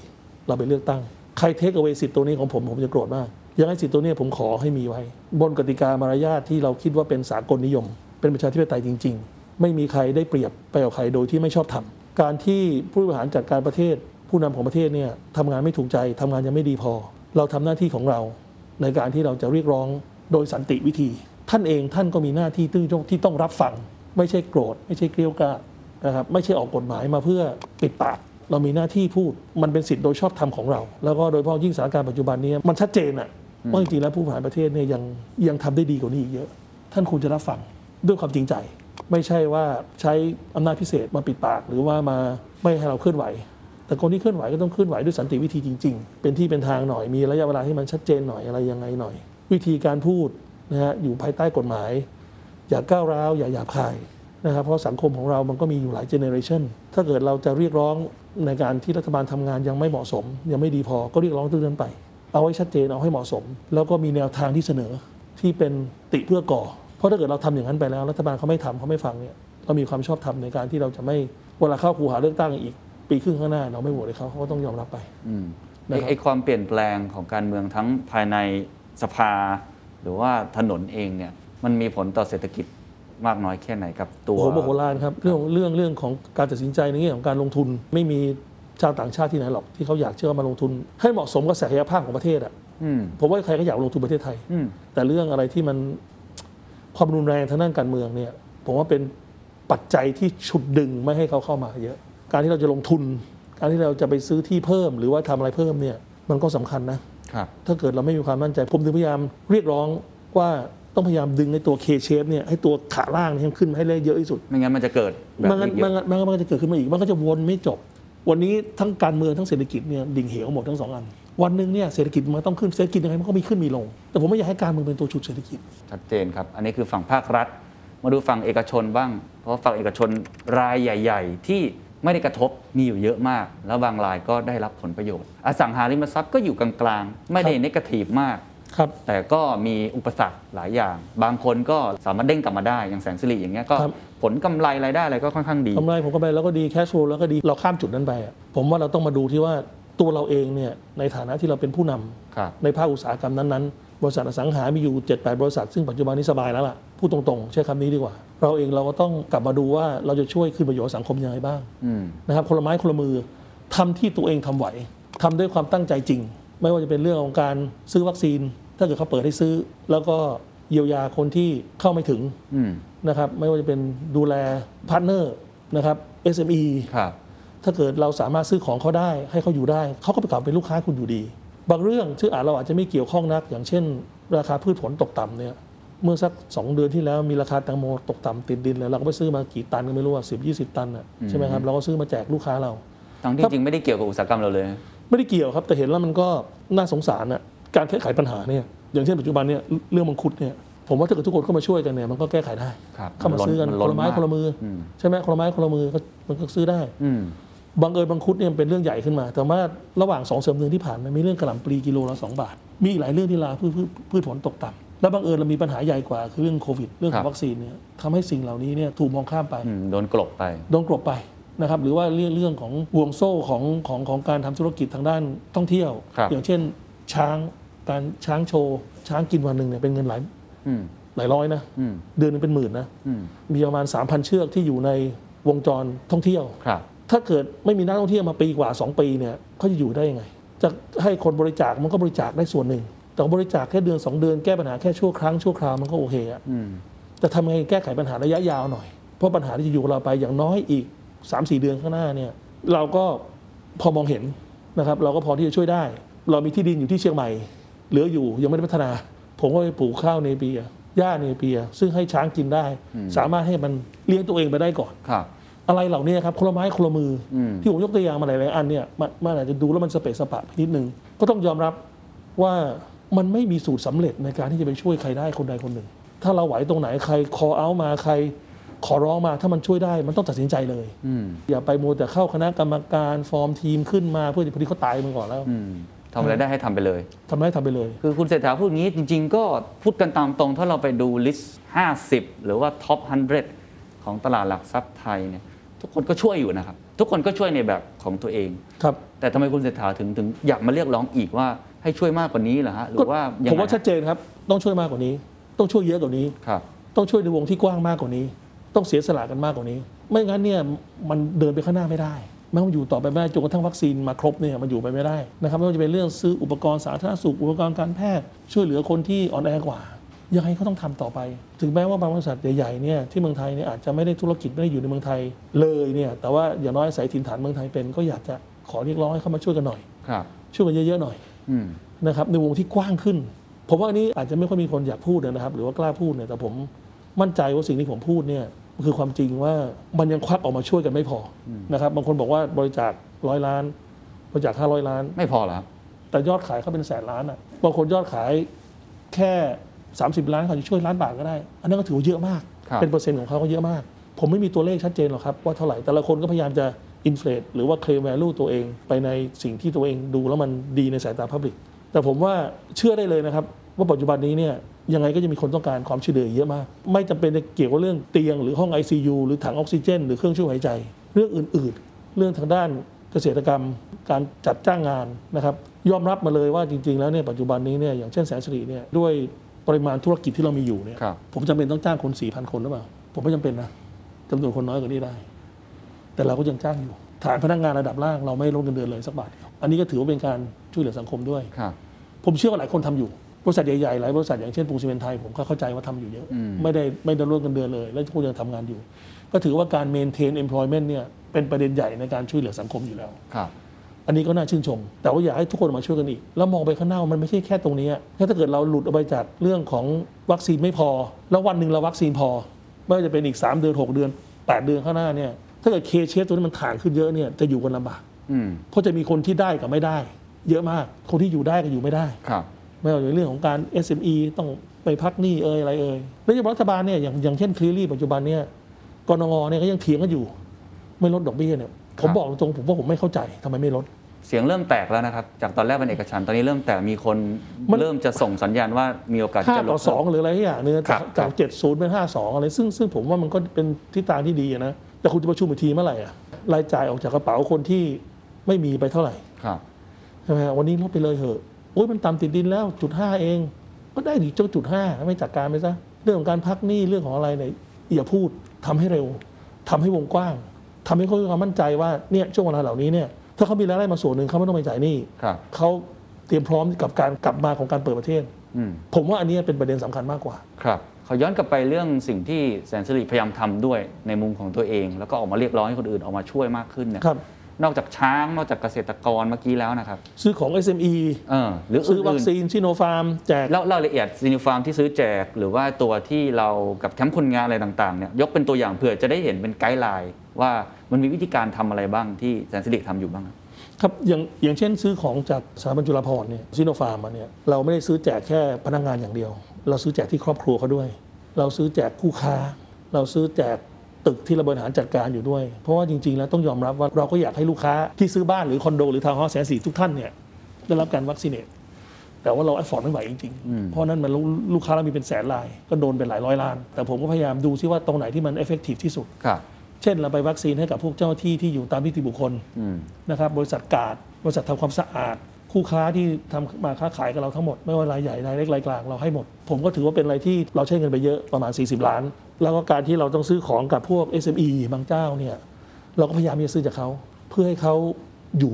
เราไปเลือกตั้ง ใครเทคเอาไว้สิทธิ์ตัวนี้ของผมผมจะโกรธมาก ยังให้สิทธิ์ตัวนี้ผมขอให้มีไว้ บนกติกามารยาทที่เราคิดว่าเป็นสากลนิยม เป็นประชาธิปไตยจริง ๆ ไม่มีใครได้เปรียบไปกับใครโดยที่ไม่ชอบทำการที่ผู้บริหารจัดการประเทศ ผู้นำของประเทศเนี่ยทำงานไม่ถูกใจทำงานยังไม่ดีพอ เราทำหน้าที่ของเรา ในการที่เราจะเรียกร้องโดยสันติวิธี ท่านเองท่านก็มีหน้าที่ที่ต้องที่ต้องรับฟัง ไม่ใช่โกรธ ไม่ใช่เกลียวกราดนะครับไม่ใช่ออกกฎหมายมาเพื่อปิดปาก เรามีหน้าที่พูดมันเป็นสิทธิ์โดยชอบธรรมของเรา แล้วก็โดยเฉพาะยิ่งสถานการณ์ปัจจุบันนี้มันชัดเจนอะว่าจริงๆแล้วผู้บริหารประเทศเนี่ยยังยังทำได้ดีกว่านี้อีกเยอะ ท่านควรจะรับฟังด้วยความจริงใจ ไม่ใช่ว่าใช้อำนาจพิเศษมาปิดปาก หรือว่ามาไม่ให้เราเคลื่อนไหว แต่คนที่เคลื่อนไหวก็ต้องเคลื่อนไหวด้วยสันติวิธีจริง ๆ เป็นที่เป็นทางหน่อยมีระยะเวลาที่มันชัดเจนหน่อยอะไรยังไงหน่อย วิธีการพูดนะฮะอยู่ภายใต้กฎหมาย อย่าก้าวร้าวอย่าหยาบคาย นะครับเพราะสังคมของเรามันก็มีอยู่หลายเจเนอเรชันถ้าเกิดเราจะเรียกร้องในการที่รัฐบาลทำงานยังไม่เหมาะสม ยังไม่ดีพอก็เรียกร้องเรื่องนั้นไป เอาให้ชัดเจนเอาให้เหมาะสม แล้วก็มีแนวทางที่เสนอที่เป็นติเพื่อก่อ เพราะถ้าเกิดเราทำอย่างนั้นไปแล้ว รัฐบาลเขาไม่ทำเขาไม่ฟังเนี่ยเรามีความชอบธรรมในการที่เราจะไม่เวลาเข้าคูหาเลือกตั้งอีก ปีครึ่งข้างหน้า เราไม่โหวตให้เขาเขาก็ต้องยอมรับไปอืมนะครับไอ้ไอ้ความเปลี่ยนแปลงของการเมืองทั้งภายในสภา หรือว่าถนนเองเนี่ยมันมีผลต่อเศรษฐกิจ มากน้อยแค่ไหนกับตัว โอ้โหโมโหลานครับเรื่องเรื่องเรื่องของการตัดสินใจในแง่ของการลงทุนไม่มีชาวต่างชาติที่ไหนหรอกที่เขาอยากเชื่อว่ามาลงทุน ให้เหมาะสมกับศักยภาพของประเทศอะอืมผมว่าใครก็อยากลงทุนประเทศไทย อืมแต่เรื่องอะไรที่มันความรุนแรงทางด้านการเมืองเนี่ย ผมว่าเป็นปัจจัยที่ฉุดดึงไม่ให้เขาเข้ามาเยอะ การที่เราจะลงทุน การที่เราจะไปซื้อที่เพิ่ม หรือว่าทำอะไรเพิ่มเนี่ย มันก็สำคัญนะ ครับ ถ้าเกิดเราไม่มีความมั่นใจ ผมถึงพยายามเรียกร้องว่า ต้องพยายามดึงในตัว K shape เนี่ยให้ตัวขาล่างเนี่ยให้ขึ้นมาให้ได้เยอะที่สุดไม่งั้นมันจะเกิดแบบมันก็นี้เยมันอะก็มันก็มันก็จะเกิดขึ้นมาอีกมันก็จะวนไม่จบ วันนี้ทั้งการเมืองทั้งเศรษฐกิจเนี่ยดิ่งเหวหมดทั้งสองอัน วันหนึ่งเนี่ยเศรษฐกิจมันต้องขึ้นเศรษฐกิจยังไงมันก็มีขึ้นมีลง แต่ผมไม่อยากให้การเมืองเป็นตัวฉุดเศรษฐกิจ ชัดเจนครับ อันนี้คือฝั่งภาครัฐ มาดูฝั่งเอกชนบ้าง เพราะฝั่งเอกชนรายใหญ่ ๆ ที่ไม่ได้กระทบมีอยู่เยอะมาก แล้วบางรายก็ได้รับผลประโยชน์ อสังหาริมทรัพย์ก็อยู่กลางๆไม่ได้เนกาทีฟมาก ครับแต่ก็มีอุปสรรคหลายอย่าง บางคนก็สามารถเด้งกลับมาได้อย่างแสนสิริอย่างเงี้ยก็ครับ ผลกำไรรายได้อะไรก็ค่อนข้างดี กำไรผมก็ไปแล้วก็ดี cash flow แล้วก็ดีเราข้ามจุดนั้นไปอะผมว่าเราต้องมาดูที่ว่าตัวเราเองเนี่ยในฐานะที่เราเป็นผู้นำครับ ในภาคอุตสาหกรรมนั้นๆ บริษัทอสังหามีอยู่ 7-8 บริษัท ซึ่งปัจจุบันนี้สบายแล้วล่ะพูดตรงๆ ใช้คำนี้ดีกว่า เราเองเราก็ต้องกลับมาดูว่าเราจะช่วยคืนประโยชน์สังคมยังไงบ้างอืม นะครับคนละไม้คนละมือทำที่ตัวเองทำไหวทำด้วยความตั้งใจจริง ไม่ว่าจะเป็นเรื่องของการซื้อวัคซีน ถ้าเกิดเขาเปิดให้ซื้อ แล้วก็เยียวยาคนที่เข้าไม่ถึงอืมนะครับไม่ว่าจะเป็นดูแล partner นะครับ SME ครับถ้าเกิดเราสามารถซื้อของเขาได้ ให้เขาอยู่ได้ เขาก็ไปกลับเป็นลูกค้าคุณอยู่ดี บางเรื่องที่อาจเราอาจจะไม่เกี่ยวข้องนัก อย่างเช่น ราคาพืชผลตกต่ำเนี่ยเมื่อสัก 2 เดือนที่แล้วมีราคาแตงโมตกต่ำติดดินเลยเราก็ไปซื้อมากี่ตันก็ไม่รู้ว่ายี่สิบตันอะใช่ไหมครับเราก็ซื้อมาแจกลูกค้าเราทั้งที่จริงไม่ได้เกี่ยวกับอุตสาหกรรมเราเลย ไม่ได้เกี่ยวครับแต่เห็นแล้วมันก็น่าสงสารอะ การแก้ไขปัญหาเนี่ยอย่างเช่นปัจจุบันเนี่ยเรื่องมังคุดเนี่ยผมว่าถ้าเกิดทุกคนเข้ามาช่วยกันเนี่ยมันก็แก้ไขได้ ครับเข้ามาซื้อกันมันคล้นนละไม้มากคนละมืออมใช่ไหมคนละไม้คนละมือก็มันก็ซื้อได้อืมบางเอิญบางคุดเนี่ยมันเป็นเรื่องใหญ่ขึ้นมา แต่ว่าระหว่างสองเสริมเดือนที่ผ่านมามีเรื่องกระหล่ำปลีกิโลละสองบาท มีอีกหลายเรื่องที่ลาพืชพืชพืชผลตกต่ำแล้วบางเอิญเรามีปัญหาใหญ่กว่าคือเรื่องโควิด เรื่องขครัองบ วัคซีนเนี่ยทำให้สิ่งเหล่านี้เนี่ยถูกมองข้ามไป อืมโดนกลบไป โดนกลบไปนะครับหรือว่าเรื่องเรื่องของห่วงโซ่ของของของการทำธุรกิจทางด้านท่องเที่ยว ครับอย่างเช่น ช้างการช้างโชว์ช้างกินวันหนึ่งเนี่ยเป็นเงินหลายอืมหลายร้อยนะอืมเดือนหนึงเป็นหมื่นนะอืมมีประมาณ 3,000 เชือกที่อยู่ในวงจรท่องเที่ยว ครับถ้าเกิดไม่มีนักท่องเที่ยวมาปีกว่า 2 ปีเนี่ยเขาจะอยู่ได้ยังไง จะให้คนบริจาคมันก็บริจาคได้ส่วนหนึ่ง แต่บริจาคแค่เดือน 2 เดือนแก้ปัญหาแค่ชั่วครั้งชั่วคราวมันก็โอเคอะอืมแต่ทำไงแก้ไขปัญหาระยะยาวหน่อย เพราะปัญหาที่จะอยู่กับเราไปอย่างน้อยอีก 3-4 เดือนข้างหน้าเนี่ยเราก็พอมองเห็นนะครับ เราก็พอที่จะช่วยได้ เรามีที่ดินอยู่ที่เชียงใหม่ เหลืออยู่ยังไม่ได้พัฒนา ผมก็ไปปลูกข้าวเนเปียหญ้าเนเปีย ซึ่งให้ช้างกินได้ สามารถให้มันเลี้ยงตัวเองไปได้ก่อนครับ อะไรเหล่านี้ครับคนละไม้คนละมืออมที่ผมยกตัวอย่างมาหลายๆอันเนี่ยมันมันอาจจะดูแล้วมันสเปะสปะไปนิดนึงก็ต้องยอมรับว่ามันไม่มีสูตรสำเร็จในการที่จะไปช่วยใครได้คนใดคนหนึ่ง ถ้าเราไหวตรงไหนใครขอเอามาใครขอร้องมาถ้ามันช่วยได้มันต้องตัดสินใจเลยอืมอย่าไปมัวแต่เข้าคณะกรรมการฟอร์มทีมขึ้นมาเพื่อที่พอดีเขาตายมาก่อนแล้วอืม ทำอะไรได้ให้ทำไปเลยทำได้ทำไปเลย คือคุณเศรษฐาพูดงี้จริง ๆ ก็พูดกันตามตรงถ้าเราไปดู list 50 หรือว่า top 100 ของตลาดหลักทรัพย์ไทยเนี่ยทุกคนก็ช่วยอยู่นะครับ ทุกคนก็ช่วยในแบบของตัวเองครับแต่ทำไมคุณเศรษฐาถึงถึงอยากมาเรียกร้องอีกว่าให้ช่วยมากกว่านี้เหรอฮะหรือว่ายังผมไงว่าชัดเจนครับต้องช่วยมากกว่านี้ ต้องช่วยเยอะกว่านี้ครับต้องช่วยในวงที่กว้างมากกว่านี้ ต้องเสียสละกันมากกว่านี้ ไม่งั้นเนี่ยมันเดินไปข้างหน้าไม่ได้ มันอยู่ต่อไปไม่ได้จนกระทั่งวัคซีนมาครบเนี่ยมันอยู่ไปไม่ได้นะครับไม่ว่าจะเป็นเรื่องซื้ออุปกรณ์สาธารณสุขอุปกรณ์การแพทย์ ช่วยเหลือคนที่อ่อนแอกว่ายังไงก็ต้องทำต่อไป ถึงแม้ว่าบางบริษัทใหญ่ๆเนี่ยที่เมืองไทยเนี่ยอาจจะไม่ได้ธุรกิจไม่ได้อยู่ในเมืองไทยเลยเนี่ยแต่ว่าอย่างน้อยอาศัยถิ่นฐานเมืองไทยเป็น ก็อยากจะขอเรียกร้องให้เข้ามาช่วยกันหน่อยครับช่วยกันเยอะๆหน่อยอืมนะครับในวงที่กว้างขึ้นผมว่าอันนี้อาจจะไม่ค่อยมีคนอยากพูดนะครับ หรือว่ากล้าพูดเนี่ยแต่ผมมั่นใจว่าสิ่งที่ผมพูดเนี่ย คือความจริงว่ามันยังควักออกมาช่วยกันไม่พออนะครับบางคนบอกว่าบริจาคร้อยล้าน บริจาคห้าร้อยล้าน ไม่พอเหรอครับ แต่ยอดขายเขาเป็นแสนล้านอะบางคนยอดขายแค่ 30 ล้านเขาจะช่วยล้านบาทก็ได้ อันนั้นก็ถือว่าเยอะมาก ครับ เป็นเปอร์เซ็นต์ของเขาก็เยอะมาก ผมไม่มีตัวเลขชัดเจนหรอกครับว่าเท่าไหร่แต่ละคนก็พยายามจะอินฟล t หรือว่าเคลมแวลูตัวเองไปในสิ่งที่ตัวเองดูแล้วมันดีในสายตาพับลิกแต่ผมว่าเชื่อได้เลยนะครับ ว่าปัจจุบันนี้เนี่ย ยังไงก็จะมีคนต้องการความช่วยเหลือเยอะมาก ไม่จำเป็นจะเกี่ยวกับเรื่องเตียงหรือห้อง ICU หรือถังออกซิเจน หรือเครื่องช่วยหายใจ เรื่องอื่น ๆ เรื่องทางด้านเกษตรกรรม การจัดจ้างงานนะครับยอมรับมาเลยว่าจริง ๆ แล้วเนี่ยปัจจุบันนี้เนี่ยอย่างเช่นแสนสิริเนี่ยด้วยปริมาณธุรกิจที่เรามีอยู่เนี่ยครับผมจำเป็นต้องจ้างคน4,000คนหรือเปล่าผมไม่จำเป็นนะจำนวนคนน้อยกว่านี้ได้ แต่เราก็ยังจ้างอยู่ ฐานพนักงานระดับล่างเราไม่ลดเงินเดือนเลยสักบาทเดียวอันนี้ก็ถือว่าเป็นการช่วยเหลือสังคมด้วยครับผมเชื่อว่าหลายคนทำอยู่ บริษัทใหญ่ๆหลายบริษัทอย่างเช่นปูนซีเมนต์ไทยผมก็เข้าใจว่าทำอยู่เยอะอืมไม่ได้ไม่ได้ลดเงินเดือนเลย และทุกคนยังทำงานอยู่ ก็ถือว่าการ maintain employment เนี่ยเป็นประเด็นใหญ่ในการช่วยเหลือสังคมอยู่แล้วครับอันนี้ก็น่าชื่นชม แต่ว่าอยากให้ทุกคนมาช่วยกันอีก แล้วมองไปข้างหน้ามันไม่ใช่แค่ตรงนี้อะแค่ถ้าเกิดเราหลุดออกไปจากเรื่องของวัคซีนไม่พอ แล้ววันหนึ่งเราวัคซีนพอ ไม่ว่าจะเป็นอีก 3 เดือน 6 เดือน 8 เดือนข้างหน้าเนี่ยถ้าเกิดเคเชฟตัวนี้มันถ่างขึ้นเยอะเนี่ยจะอยู่กันลำบากอืมเพราะจะมีคนที่ได้กับไม่ได้ เยอะมากคนที่อยู่ได้กับอยู่ไม่ได้ครับ ไม่ว่าในเรื่องของการ SME ต้องไปพักหนี้เอ่ยอะไรเอ่ยแล้วอย่างรัฐบาลเนี่ยอย่างอย่างเช่นคลีรี่ปัจจุบันเนี่ยกรงงเนี่ยก็ยังเถียงกันอยู่ ไม่ลดดอกเบี้ยเนี่ยผมบอกตรงๆผมว่าผมไม่เข้าใจทำไมไม่ลดเสียงเริ่มแตกแล้วนะครับ จากตอนแรกเป็นเอกฉันท์ตอนนี้เริ่มแตกมีคนมันเริ่มจะส่งสัญญาณว่ามีโอกาสห้าจะลต่อดสองหรืออะไรอย่างเนึงครัจากบจากเจ็ดศูนย์เป็นห้าสองอะไร ซึ่งซึ่งผมว่ามันก็เป็นทิศทางที่ดีอะนะแต่คุณจะประชุมอีกทีเมื่อไหร่อะรายจ่ายออกจากกระเป๋าคนที่ไม่มีไปเท่าไหร่ครับใช่ไหมฮะวันนี้ลดไปเลยเหอะโอ้ยมันต่ำติดดินแล้วจุดห้าเอง ก็ได้ดีเจ้าจุดห้าไม่จัดการไปซะเรื่องของการพักหนี้เรื่องของอะไรเนี่ยอย่าพูดทำให้เร็วทำให้วงกว้างทำให้เขามีความมั่นใจว่าเนี่ยช่วงเวลาเหล่านี้เนี่ยถ้าเขามีรายได้มาส่วนหนึ่งเขาไม่ต้องไปจ่ายหนี้ครับเขาเตรียมพร้อมกับการกลับมาของการเปิดประเทศอืมผมว่าอันนี้เป็นประเด็นสำคัญมากกว่า ครับขอย้อนกลับไปเรื่องสิ่งที่แสนสิริพยายามทำด้วยในมุมของตัวเอง แล้วก็ออกมาเรียกร้องให้คนอื่นออกมาช่วยมากขึ้นเนี่ยครับ นอกจากช้าง นอกจากเกษตรกรเมื่อกี้แล้วนะครับซื้อของ SME เออหรือซื้อวัคอื่นซีนซิโนฟาร์มแจกๆแล้วรายละเอียดซิโนฟาร์มที่ซื้อแจก หรือว่าตัวที่เรากับแคมป์คนงานอะไรต่างๆเนี่ยยกเป็นตัวอย่างเผื่อจะได้เห็นเป็น guidelineว่ามันมีวิธีการทำอะไรบ้างที่แสนสิริทำอยู่บ้างครับครับอย่างอย่างเช่นซื้อของจากสถาบันจุฬาภรณ์เนี่ยซิโนฟาร์มมาเนี่ยเราไม่ได้ซื้อแจกแค่พนักงานอย่างเดียว เราซื้อแจกที่ครอบครัวเขาด้วย เราซื้อแจกคู่ค้า เราซื้อแจก ตึกที่เราบริหารจัดการอยู่ด้วย เพราะว่าจริง ๆ แล้วต้องยอมรับว่าเราก็อยากให้ลูกค้าที่ซื้อบ้านหรือคอนโดหรือทาวน์เฮาส์แสนสิริทุกท่านเนี่ยได้รับการ vaccinate แต่ว่าเรา afford ไม่ไหวจริงๆ เพราะนั้นมันลูกลูกค้าเรามีเป็นแสนราย ก็โดนเป็นหลายร้อยล้าน แต่ผมก็พยายามดูซิว่าตรงไหนที่มัน effective ที่สุดครับเช่นเราไปวัคซีนให้กับพวกเจ้าหน้าที่ที่อยู่ตามนิติบุคคลอืมนะครับบริษัทการ์ดบริษัททำความสะอาด คู่ค้าที่ทำมาค้าขายกับเราทั้งหมด ไม่ว่ารายใหญ่รายเล็กรายกลางเราให้หมด ผมก็ถือว่าเป็นอะไรที่เราใช้เงินไปเยอะประมาณ 40 ล้าน แล้วก็การที่เราต้องซื้อของกับพวก SME บางเจ้าเนี่ย เราก็พยายามที่จะซื้อจากเขาเพื่อให้เขาอยู่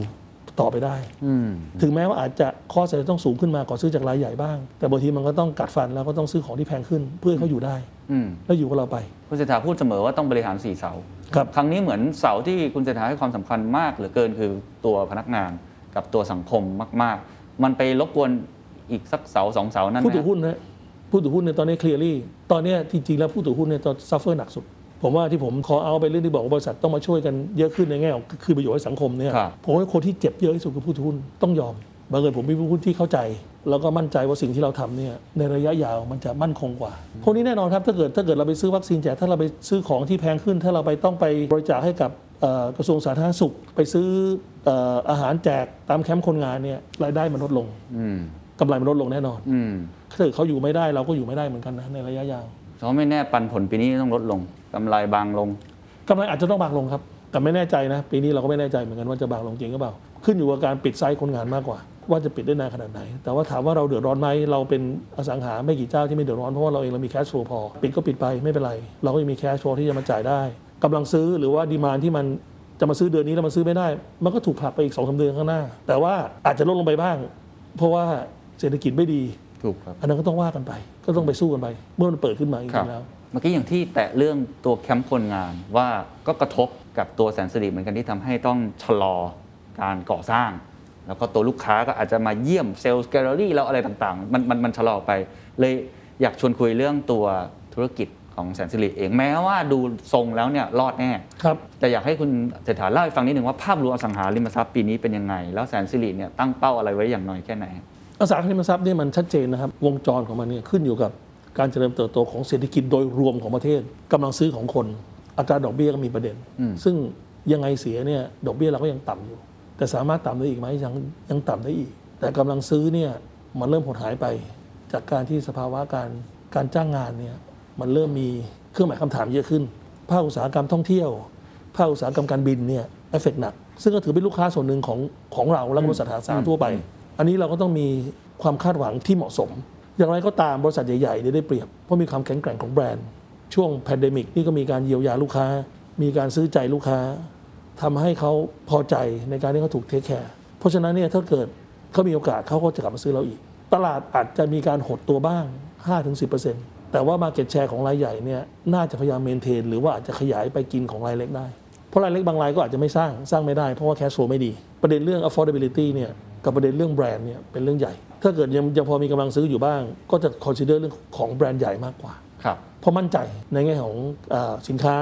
ต่อไปได้อืมถึงแม้ว่าอาจจะข้อเสนอต้องสูงขึ้นมาก่อนซื้อจากรายใหญ่บ้าง แต่บางทีมันก็ต้องกัดฟันแล้วก็ต้องซื้อของที่แพงขึ้น เพื่อให้เขาอยู่ได้อืมแล้วอยู่กับเราไป คุณเศรษฐาพูดเสมอว่าต้องบริหารสี่เสาครับครั้งนี้เหมือนเสาที่คุณเศรษฐาให้ความสำคัญมากเหลือเกินคือตัวพนักงานกับตัวสังคมมาก ๆ มันไปรบกวนอีกสักเสาสองเสานั่นไหม ผู้ถือหุ้นนะ ผู้ถือหุ้นในตอนนี้ clearly ตอนเนี้ยจริงๆแล้วผู้ถือหุ้นเนี่ยตอน suffer หนักสุด ผมว่าที่ผมขอเอาไปเรื่องที่บอกว่าบริษัทต้องมาช่วยกันเยอะขึ้นในแง่ของคืนประโยชน์ให้สังคมเนี่ยครับ ผมว่าคนที่เจ็บเยอะที่สุดคือผู้ถือหุ้นต้องยอมบังเอิญผมเป็นผู้ถือหุ้นที่เข้าใจ แล้วก็มั่นใจว่าสิ่งที่เราทำเนี่ยในระยะยาวมันจะมั่นคงกว่าพวกนี้แน่นอนครับถ้าเกิดถ้าเกิดเราไปซื้อวัคซีนแจกถ้าเราไปซื้อของที่แพงขึ้น ถ้าเราไปต้องไปบริจาคให้กับเอ่อกระทรวงสาธารณสุข ไปซื้อเอ่ออาหารแจกตามแคมป์คนงานเนี่ยรายได้มันลดลงอืมกำไรมันลดลงแน่นอน อืม ถ้าเกิดเขาอยู่ไม่ได้เราก็อยู่ไม่ได้เหมือนกันนะในระยะยาวเพราะไม่แน่ปันผลปีนี้ต้องลดลงกำไรบางลงกำไรอาจจะต้องบางลงครับ แต่ไม่แน่ใจนะ ปีนี้เราก็ไม่แน่ใจเหมือนกันว่าจะบางลงจริงหรือเปล่า ขึ้นอยู่กับการปิด site คนงานมากกว่า ว่าจะปิดได้นานขนาดไหน แต่ว่าถามว่าเราเดือดร้อนไหมเราเป็นอสังหาไม่กี่เจ้าที่ไม่เดือดร้อนเพราะว่าเราเองเรามี cash flow พอปิดก็ปิดไปไม่เป็นไร เราก็ยังมี cash flow ที่จะมาจ่ายได้กำลังซื้อหรือว่า demand ที่มันจะมาซื้อเดือนนี้แล้วมันซื้อไม่ได้ มันก็ถูกผลักไปอีกสองสามเดือนข้างหน้า แต่ว่าอาจจะลดลงไปบ้าง เพราะว่าเศรษฐกิจไม่ดี ถูกครับอันนั้นก็ต้องว่ากันไป ก็ต้องไปสู้กันไป เมื่อมันเปิดขึ้นมาจครัริบงๆแล้วครับ เมื่อกี้อย่างที่แตะเรื่องตัวแคมป์คนงานว่าก็กระทบกับตัวแสนสิริเหมือนกันที่ทำให้ต้องชะลอการก่อสร้าง แล้วก็ตัวลูกค้าก็อาจจะมาเยี่ยมเซลล์แกลเลอรี่แล้วอะไรต่างๆ มันมันมันชะลอไป เลยอยากชวนคุยเรื่องตัวธุรกิจของแสนสิริเองแม้ว่าดูทรงแล้วเนี่ยรอดแน่ครับแต่อยากให้คุณเศรษฐาเล่าให้ฟังนิดหนึ่งว่าภาพรวมอสังหาริมทรัพย์ปีนี้เป็นยังไง แล้วแสนสิริเนี่ยตั้งเป้าอะไรไว้อย่างน้อยแค่ไหน อสังหาริมทรัพย์เนี่ยมันชัดเจนนะครับ วงจรของมันเนี่ยขึ้นอยู่กับการเจริญเติบโตของเศรษฐกิจโดยรวมของประเทศกำลังซื้อของคน อัตราดอกเบี้ยก็มีประเด็น ซึ่งยังไงเสียเนี่ยดอกเบี้ยเราก็ยังต่ำอยู่ แต่สามารถต่ำได้อีกไหมยังยังต่ำได้อีก แต่กำลังซื้อเนี่ยมันเริ่มหดหายไป จากการที่สภาวะการการจ้างงานเนี่ยมันเริ่มมีเครื่องหมายคำถามเยอะขึ้น ภาคอุตสาหกรรมท่องเที่ยว ภาคอุตสาหกรรมการบินเนี่ยเอฟเฟกหนัก ซึ่งก็ถือเป็นลูกค้าส่วนหนึ่งของของเราและบริษัทหาสาทั่วไป อันนี้เราก็ต้องมีความคาดหวังที่เหมาะสม อย่างไรก็ตามบริษัทใหญ่ๆนี่ได้เปรียบเพราะมีความแข็งแกร่งของแบรนด์ ช่วง pandemic นี่ก็มีการเยียวยาลูกค้า มีการซื้อใจลูกค้าทำให้เขาพอใจในการที่เขาถูก take care เพราะฉะนั้นเนี่ยถ้าเกิดเขามีโอกาสเขาก็จะกลับมาซื้อเราอีก ตลาดอาจจะมีการหดตัวบ้าง 5-10%แต่ว่า market share ของรายใหญ่เนี่ยน่าจะพยายาม maintain หรือว่าอาจจะขยายไปกินของรายเล็กได้ เพราะรายเล็กบางรายก็อาจจะไม่สร้างสร้างไม่ได้เพราะว่า cash flow ไม่ดี ประเด็นเรื่อง affordability เนี่ย กับประเด็นเรื่องแบรนด์เนี่ยเป็นเรื่องใหญ่ ถ้าเกิดยังยังพอมีกำลังซื้ออยู่บ้าง ก็จะ consider เรื่องของแบรนด์ใหญ่มากกว่าครับเพราะมั่นใจในแง่ของอาสินค้า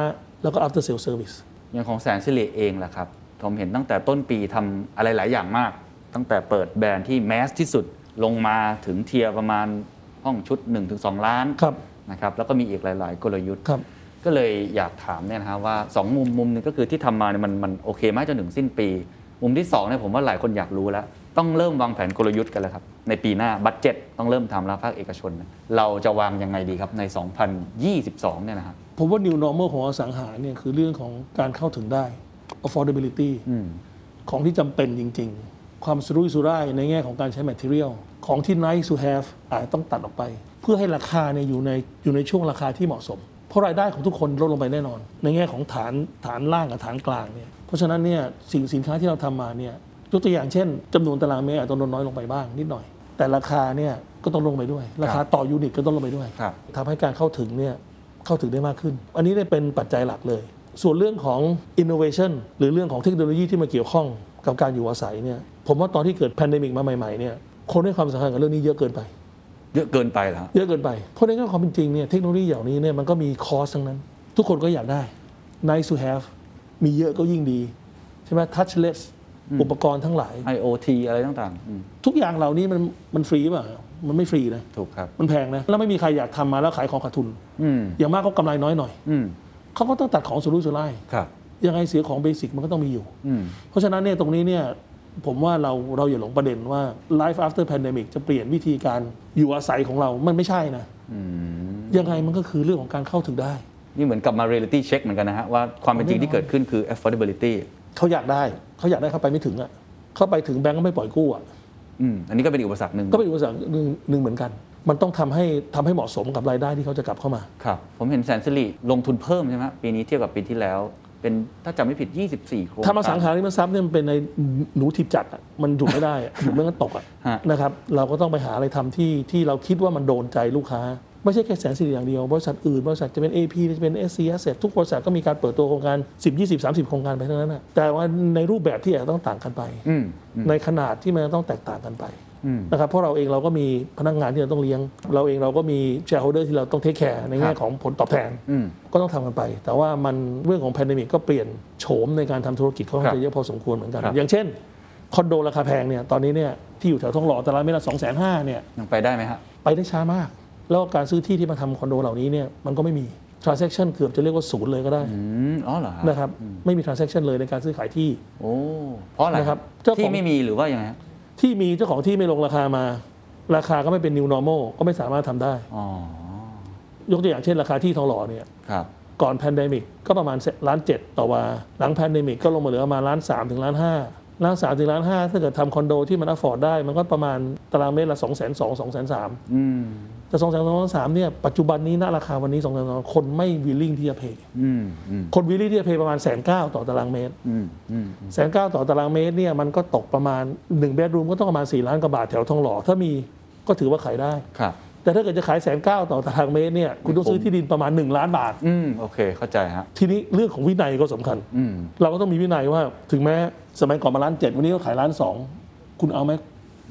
แล้วก็ after sale service อย่างของแสนสิริเองแหละครับผมเห็นตั้งแต่ต้นปีทำอะไรหลายอย่างมาก ตั้งแต่เปิดแบรนด์ที่แมสที่สุดลงมาถึงเทียร์ประมาณห้องชุด 1-2 ล้านครับนะครับแล้วก็มีอีกหลาย ๆ กลยุทธ์ครับก็เลยอยากถามเนี่ยนะครับว่า 2 มุมมุมหนึงก็คือที่ทำมาเนี่ยมันมันโอเคไหมจนถึงสิ้นปี มุมที่2เนี่ยผมว่าหลายคนอยากรู้แล้ว ต้องเริ่มวางแผนกลยุทธ์กันแล้วครับ ในปีหน้า budget ต้องเริ่มทำแล้วภาคเอกชนนะเราจะวางยังไงดีครับใน 2022 เนี่ยนะครับผมว่า new normal ของอสังหาเนี่ยคือเรื่องของการเข้าถึงได้ affordability อืมของที่จำเป็นจริง ๆ ความสุรุ่ยสุร่ายในแง่ของการใช้ material ของที่ nice to have อาจจะต้องตัดออกไป เพื่อให้ราคาเนี่ยอยู่ในอยู่ในช่วงราคาที่เหมาะสม เพราะรายได้ของทุกคนลดลงไปแน่นอน ในแง่ของฐานฐานล่างกับฐานกลางเนี่ยเพราะฉะนั้นเนี่ยสิ่งสินค้าที่เราทำมาเนี่ย ยกตัวอย่างเช่นจำนวนตารางเมตรอาจจะลดน้อยลงไปบ้างนิดหน่อย แต่ราคาเนี่ยก็ต้องลงไปด้วย ราคาต่อยูนิตก็ต้องลงไปด้วยครับทำให้การเข้าถึงเนี่ยเข้าถึงได้มากขึ้น อันนี้เนี่ยเป็นปัจจัยหลักเลย ส่วนเรื่องของ innovation หรือเรื่องของเทคโนโลยีที่มาเกี่ยวข้องกับการอยู่อาศัยเนี่ยผมว่าตอนที่เกิด pandemic มาใหม่ๆเนี่ยคนให้ความสำคัญกับเรื่องนี้เยอะเกินไป เยอะเกินไปเหรอฮะเยอะเกินไปเพราะในแง่ความเป็นจริงเนี่ยเทคโนโลยีอย่างนี้เนี่ยมันก็มีคอสทั้งนั้น ทุกคนก็อยากได้ nice to have มีเยอะก็ยิ่งดีใช่ไหม touchless อุปกรณ์ทั้งหลาย IoT อะไรต่างๆอืมทุกอย่างเหล่านี้มันมันฟรีป่ะมันไม่ฟรีนะถูกครับมันแพงนะแล้วไม่มีใครอยากทำมาแล้วขายของขาดทุนอืมอย่างมากก็กำไรน้อยหน่อยอืมเขาก็ต้องตัดของสุรุ่ยสุร่ายครับยังไงเสียของเบสิกมันก็ต้องมีอยู่อืมเพราะฉะนั้นเนี่ยตรงนี้เนี่ยผมว่าเราเราอย่าหลงประเด็นว่า life after pandemic จะเปลี่ยนวิธีการอยู่อาศัยของเรามันไม่ใช่นะอืมยังไงมันก็คือเรื่องของการเข้าถึงได้ นี่เหมือนกับมา reality check เหมือนกันนะฮะว่าความเป็นจริงที่เกิดขึ้นคือ affordability เขาอยากได้เขาอยากได้เข้าไปไม่ถึงอะเข้าไปถึงแบงก์ก็ไม่ปล่อยกู้อะอืมอันนี้ก็เป็นอีกอุปสรรคหนึ่งก็เป็นอุปสรรคหนึ่งหนึ่งเหมือนกัน มันต้องทำให้ทำให้เหมาะสมกับรายได้ที่เขาจะกลับเข้ามาครับผมเห็นแสนสิริลงทุนเพิ่มใช่ไหมฮะปีนี้เทียบกับปีที่แล้ว เป็นถ้าจำไม่ผิด 24 โครงถ้ามาสังหาการริมทรัพย์เนี่ยมันเป็นในหนูทิบจัดอะมันอยู่ไม่ได้อะอยู่ไม่งั้นตกอะฮะนะครับเราก็ต้องไปหาอะไรทำที่ที่เราคิดว่ามันโดนใจลูกค้า ไม่ใช่แค่แสนสิริอย่างเดียว บริษัทอื่น บริษัทจะเป็น AP จะเป็น SC Asset ทุกบริษัทก็มีการเปิดตัวโครงการ 10 20 30 โครงการไปทั้งนั้นนะแต่ว่าในรูปแบบที่อาจจะต้องต่างกันไปอืมอืมในขนาดที่มันต้องแตกต่างกันไปอืมนะครับเพราะเราเองเราก็มีพนักงานที่เราต้องเลี้ยง เราเองเราก็มี shareholder ที่เราต้องเทคแคร์ในแง่ครับของผลตอบแทนอืมก็ต้องทำกันไป แต่ว่ามันเรื่องของแพนดมิกก็เปลี่ยนโฉมในการทำธุรกิจเขาครับจะเยอะพอสมควรเหมือนกันครับอย่างเช่นคอนโดราคาแพงเนี่ยตอนนี้เนี่ยที่อยู่แถวทองหล่อตารางเมตรละสองแสนห้าเนี่ยยังไปได้ไหมฮะไปได้ช้ามาก แล้วการซื้อที่ที่มาทำคอนโดเหล่านี้เนี่ยมันก็ไม่มี transaction เกือบจะเรียกว่าศูนย์เลยก็ได้อืมอ๋อเหรอฮะนะครับไม่มี transaction เลยในการซื้อขายที่ โอ้เพราะอะไรนะครับเจ้าของ ที่ไม่มีหรือว่ายังไงฮะที่มีเจ้าของที่ไม่ลงราคามา ราคาก็ไม่เป็น new normal ก็ไม่สามารถทำได้ อ๋อยกตัวอย่างเช่นราคาที่ทองหล่อเนี่ยครับก่อน pandemic ก็ประมาณล้านเจ็ดต่อวาหลัง pandemic ก็ลงมาเหลือประมาณล้านสามถึงล้านห้าล้านสามถึงล้านห้าถ้าเกิดทำคอนโดที่มัน afford ได้ มันก็ประมาณตารางเมตรละสองแสนสองสองแสนสามอืม แต่สองแสนสองสามเนี่ยปัจจุบันนี้ณราคาวันนี้สองแสนสองคนไม่ willing ที่จะ payอืมอืมคน willing ที่จะ pay ประมาณแสนเก้าต่อตารางเมตรอืมอืมแสนเก้าต่อตารางเมตรเนี่ยมันก็ตกประมาณ1 bedroom ก็ต้องประมาณ4ล้านกว่าบาทแถวทองหล่อถ้ามีก็ถือว่าขายได้ครับแต่ถ้าเกิดจะขายแสนเก้าต่อตารางเมตรเนี่ยคุณต้องซื้อที่ดินประมาณ 1 ล้านบาท อืมโอเค เข้าใจฮะ ทีนี้เรื่องของวินัยก็สำคัญอืมเราก็ต้องมีวินัยว่าถึงแม้สมัยก่อนมาล้านเจ็ดวันนี้ก็ขายล้านสองคุณเอาไหม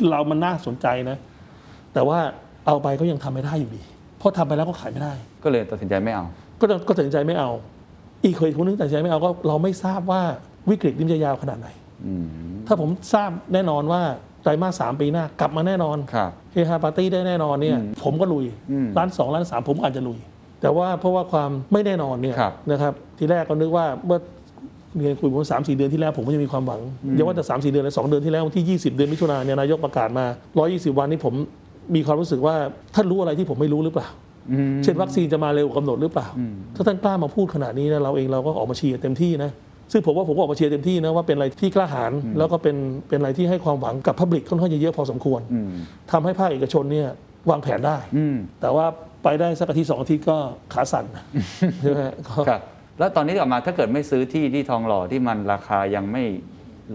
เรามันน่าสนใจนะ แต่ว่า เอาไปก็ยังทำไม่ได้อยู่ดีเพราะทำไปแล้วก็ขายไม่ได้ ก็เลยตัดสินใจไม่เอา ก็จะก็ตัดสินใจไม่เอา อีกเคยคนนึงตัดสินใจไม่เอาก็เราไม่ทราบว่าวิกฤตนี้มันจะยาวขนาดไหนอืมถ้าผมทราบแน่นอนว่าไตรมาสสามปีหน้ากลับมาแน่นอนครับเฮฮาปาร์ตี้ได้แน่นอนเนี่ยอืมผมก็ลุยอืมล้านสองล้านสามผมอาจจะลุย แต่ว่าเพราะว่าความไม่แน่นอนเนี่ยครับนะครับทีแรกก็นึกว่าเมื่อเรียนคุยผมสามสี่เดือนที่แล้วผมก็ยังมีความหวังอย่าว่าแต่สามสี่เดือนเลยสองเดือนที่แล้ววันที่20เดือนมิถุนายนเนี่ยนายกประกาศมา120วันนี้ผม มีความรู้สึกว่าท่านรู้อะไรที่ผมไม่รู้หรือเปล่าอืมเช่นวัคซีนจะมาเร็วกว่ากำหนดหรือเปล่าอืมถ้าท่านกล้ามาพูดขนาดนี้นะเราเองเราก็ออกมาเชียร์เต็มที่นะซึ่งผมว่าผมก็ออกมาเชียร์เต็มที่นะว่าเป็นอะไรที่กล้าหาญแล้วก็เป็นเป็นอะไรที่ให้ความหวังกับพับลิกค่อนข้างจะเยอะพอสมควรอืมทำให้ภาคเอกชนเนี่ยวางแผนได้อืมแต่ว่าไปได้สักอาทิตย์สองอาทิตย์ก็ขาสั่นใช่ไหมฮะก็ครับแล้วตอนนี้กลับมาถ้าเกิดไม่ซื้อที่ที่ทองหล่อที่มันราคายังไม่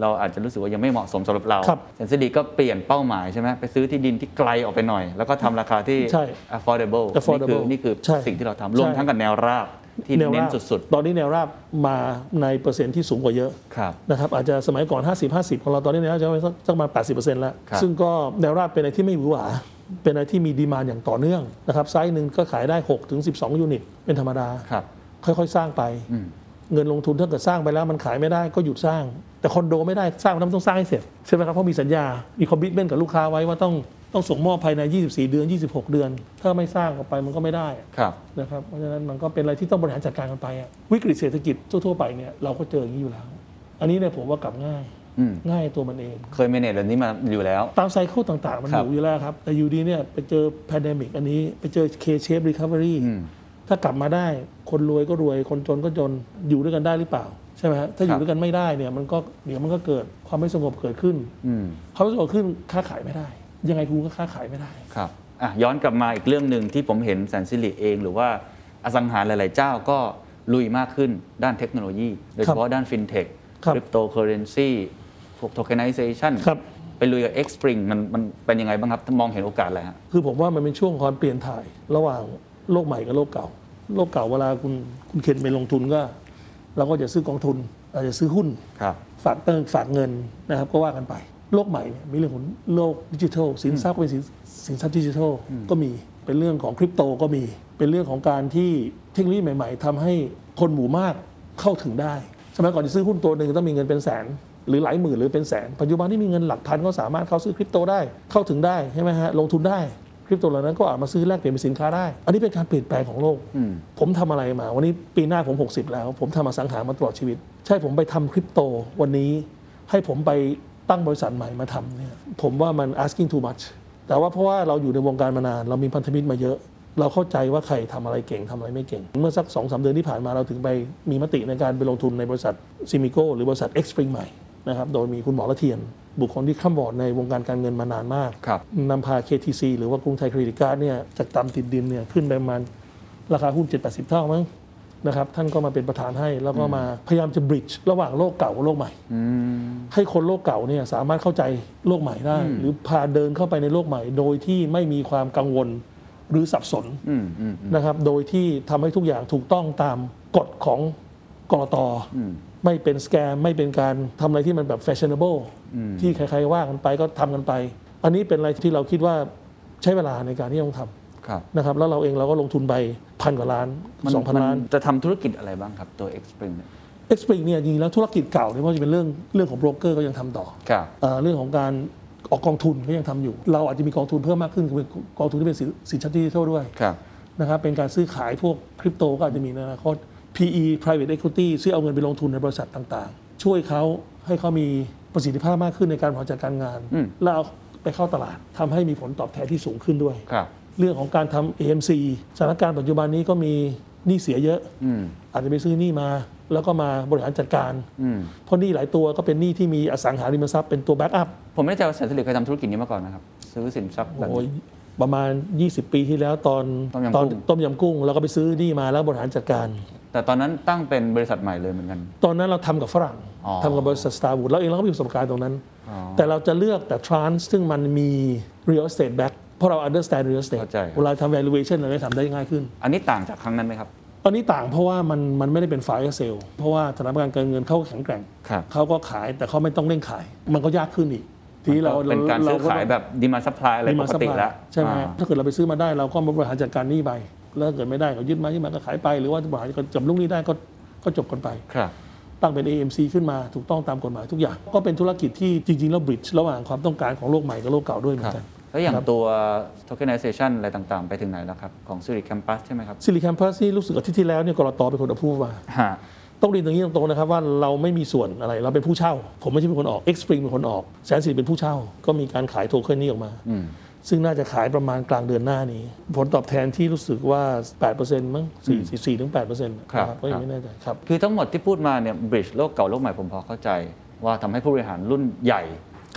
เราอาจจะรู้สึกว่ายังไม่เหมาะสมสำหรับเราครับแสนสิริก็เปลี่ยนเป้าหมายใช่ไหมไปซื้อที่ดินที่ไกลออกไปหน่อย แล้วก็ทำราคาที่ ใช่ affordable affordable นี่คือใช่นี่คือสิ่งที่เราทำรวมทั้งกับแนวราบที่แนวเน้นราบสุดตอนนี้แนวราบมาในเปอร์เซ็นต์ที่สูงกว่าเยอะ ๆ ครับ นะครับอาจจะสมัยก่อน 50 50 ของเราตอนนี้แนวราบจะไปสักสักประมาณ 80%แล้ว ครับ ซึ่งก็แนวราบเป็นอะไรที่ไม่หวือหวา เป็นอะไรที่มี demand อย่างต่อเนื่องนะครับ site หนึ่งก็ขายได้6ถึง12 unit เป็นธรรมดา ครับ ค่อยๆ สร้างไป อืม เงินลงทุนถ้าเกิดสร้างไปแล้วมันขายไม่ได้ก็หยุดสร้าง แต่คอนโดไม่ได้สร้างมันต้องสร้างให้เสร็จใช่ไหมครับเพราะมีสัญญา มี commitment กับลูกค้าไว้ว่าต้องต้องส่งมอบภายใน 24 เดือน 26 เดือน ถ้าไม่สร้างออกไปมันก็ไม่ได้ครับนะครับเพราะฉะนั้นมันก็เป็นอะไรที่ต้องบริหารจัดการกันไปอะวิกฤตเศรษฐกิจทั่วๆไปเนี่ยเราก็เจออย่างนี้อยู่แล้ว อันนี้เนี่ยผมว่ากลับง่ายอืมง่ายตัวมันเอง เคย manage แบบนี้มาอยู่แล้ว ตาม cycle ต่างๆ มันครับอยู่อยู่แล้วครับ แต่อยู่ดีเนี่ยไปเจอ pandemic อันนี้ไปเจอ K-shape recovery อืมถ้ากลับมาได้คนรวยก็รวยคนจนก็จนอยู่ด้วยกันได้หรือเปล่า ใช่ไหมฮะถ้าครัยู่ด้วยกันไม่ได้เนี่ยมันก็เดี๋ยวมันก็เกิดความไม่สงบเกิดขึ้นอืมความไม่สงบขึ้นค้าขายไม่ได้ ยังไงคุณก็ค้าขายไม่ได้ ครับอะย้อนกลับมาอีกเรื่องหนึ่งที่ผมเห็นแสนสิริเอง หรือว่าอสังหาหลาย ๆ เจ้าก็ลุยมากขึ้นด้านเทคโนโลยี โดยเฉพาะด้านฟินเทคครับคริปโตเคอเรนซีพวก tokenization ครับไปลุยกับ X Spring มันมันเป็นยังไงบ้างครับถ้ามองเห็นโอกาสอะไรฮะคือผมว่ามันเป็นช่วงความเปลี่ยนถ่าย ระหว่างโลกใหม่กับโลกเก่า โลกเก่าเวลาคุณคุณเคนไปลงทุนก็ เราก็จะซื้อกองทุนอาจจะซื้อหุ้นครับฝากเติมฝากเงินนะครับก็ว่ากันไป โลกใหม่เนี่ยมีเรื่องของโลกดิจิทัล สินทรัพย์ก็เป็นสินสินทรัพย์ดิจิทัลก็มีเป็นเรื่องของคริปโตก็มี เป็นเรื่องของการที่เทคโนโลยีใหม่ ๆทำให้คนหมู่มากเข้าถึงได้สมัยก่อนจะซื้อหุ้นตัวหนึ่งต้องมีเงินเป็นแสนหรือหลายหมื่นหรือเป็นแสน ปัจจุบันที่มีเงินหลักพันก็สามารถเข้าซื้อคริปโตได้เข้าถึงได้ใช่ไหมฮะลงทุนได้ คริปโตเหล่านั้นก็อาจมาซื้อแลกเปลี่ยนเป็นสินค้าได้ อันนี้เป็นการเปลี่ยนแปลงของโลกอืมผมทำอะไรมา วันนี้ปีหน้าผม 60 แล้ว ผมทำอสังหามาตลอดชีวิต ใช่ผมไปทำคริปโตวันนี้ ให้ผมไปตั้งบริษัทใหม่มาทำเนี่ยผมว่ามัน asking too much แต่ว่าเพราะว่าเราอยู่ในวงการมานาน เรามีพันธมิตรมาเยอะ เราเข้าใจว่าใครทำอะไรเก่งทำอะไรไม่เก่ง เมื่อสัก2อสเดือนที่ผ่านมาเราถึงไปมีมติในการไปลงทุนในบริษัทซิมิโกหรือบริษัท X Spring ใหม่นะครับโดยมีคุณหมอละเทียน บุคคลที่ข้ามบอร์ดในวงการการเงินมานานมากครับนำพา KTC หรือว่ากรุงไทยเครดิตการ์ดเนี่ยจากต่ำติดดินเนี่ยขึ้นไปประมาณราคาหุ้น 7-80 เท่ามั้งนะครับท่านก็มาเป็นประธานให้แล้วก็มาพยายามจะบริดจ์ระหว่างโลกเก่ากับโลกใหม่อืมให้คนโลกเก่าเนี่ยสามารถเข้าใจโลกใหม่ได้ หรือพาเดินเข้าไปในโลกใหม่ โดยที่ไม่มีความกังวลหรือสับสนอืมอืมอืมนะครับ โดยที่ทำให้ทุกอย่างถูกต้องตามกฎของกรตอืม ไม่เป็นสแกมไม่เป็นการทำอะไรที่มันแบบแฟชั่น a b l e ที่ใครๆว่ากันไปก็ทำกันไป อันนี้เป็นอะไรที่เราคิดว่าใช้เวลาในการที่ต้องทำครับนะครับแล้วเราเองเราก็ลงทุนไปพันกว่าล้านมัสองพันล้าน จะทำธุรกิจอะไรบ้างครับตัว X Spring เนี่ยเอ็กซ์ปริงเนี่ยจริงๆแล้วธุรกิจเก่าเนี่ยไม่ว่าจะเป็นเรื่องเรื่องของโบรกเกอร์ก็ยังทำต่อครับเอ่อเรื่องของการออกกองทุนก็ยังทำอยู่ เราอาจจะมีกองทุนเพิ่มมากขึ้นคือเป็นกองทุนที่เป็นสินสินทรัพย์ดิจิทัลด้วยครับนะครับเป็นการซื้อขายพวกคริปโตก็อาจจะมีในอนาคต PE private equity ซื้อเอาเงินไปลงทุนในบริษัทต่างๆ ช่วยเขาให้เขามีประสิทธิภาพมากขึ้นในการบริหารจัดการงาน อืม แล้วเอาไปเข้าตลาดทำให้มีผลตอบแทนที่สูงขึ้นด้วย ครับ เรื่องของการทำ AMC สถานการณ์ปัจจุบันนี้ก็มีหนี้เสียเยอะ อืม อาจจะไปซื้อหนี้มา แล้วก็มาบริหารจัดการ อืม เพราะหนี้หลายตัวก็เป็นหนี้ที่มีอสังหาริมทรัพย์เป็นตัวแบ็กอัพผมไม่แน่ใจว่าแสนสิริเคยทำธุรกิจนี้มาก่อนนะครับ ซื้อสินทรัพย์แบบ โอ้ยนี้ประมาณ 20 ปีที่แล้วตอนต้มยำตอนกุ้ง ต้มยำกุ้ง แล้วก็ไปซื้อหนี้มาแล้วบริหารจัดการ แต่ตอนนั้นตั้งเป็นบริษัทใหม่เลยเหมือนกัน ตอนนั้นเราทำกับฝรั่งอ๋อ ทำกับบริษัทสตาร์วูดเราเองเราก็มีประสบการณ์ตรงนั้น อ๋อ แต่เราจะเลือกแต่ trans ซึ่งมันมี real estate back เพราะเรา understand real estate เข้าใจเวลาทำ valuation เราได้ทำได้ง่ายขึ้น อันนี้ต่างจากครั้งนั้นไหมครับตอนนี้ต่างเพราะว่ามันมันไม่ได้เป็น fire sale เพราะว่าสถาบันการเงินเขาก็แข็งแกร่ง ครับ เขาก็ขายแต่เขาไม่ต้องเร่งขาย มันก็ยากขึ้นอีก ทีนี้เราเป็นการซื้อขายแบบดีมานด์ supply อะไรปกติแล้ว ใช่ไหมอ่าถ้าเกิดเราไปซื้อมาได้เราก็มาบริหารจัดการหนี้ไป แล้วถ้าเกิดไม่ได้ก็ยึดมายึดมาก็ขายไป หรือว่าบริหารจับลูกหนี้ได้ก็ก็จบกันไปครับตั้งเป็น AMC ขึ้นมาถูกต้องตามกฎหมายทุกอย่าง ก็เป็นธุรกิจที่จริง ๆ แล้ว bridge ระหว่างความต้องการของโลกใหม่กับโลกเก่าด้วยเหมือนกันแล้วอย่างครับตัว tokenization อะไรต่างๆ ไปถึงไหนแล้วครับ ของ Siri Campus ใช่ไหมครับ Siri Campus นี่รู้สึกอาทิตย์ที่แล้วเนี่ยกลต. เป็นคน approve มาฮะต้องเรียนตรงนี้ตรงๆนะครับว่าเราไม่มีส่วนอะไรเราเป็นผู้เช่า ผมไม่ใช่เป็นคนออก X Spring เป็นคนออกแสนสิริเป็นผู้เช่า ก็มีการขายโทเค็นนี้ออกมาอืม ซึ่งน่าจะขายประมาณกลางเดือนหน้านี้ ผลตอบแทนที่รู้สึกว่า 8%มั้ง4 4ถึง8%นะครับก็ยังไม่แน่ใจครับ คือทั้งหมดที่พูดมาเนี่ย bridge โลกเก่าโลกใหม่ผมพอเข้าใจ ว่าทำให้ผู้บริหารรุ่นใหญ่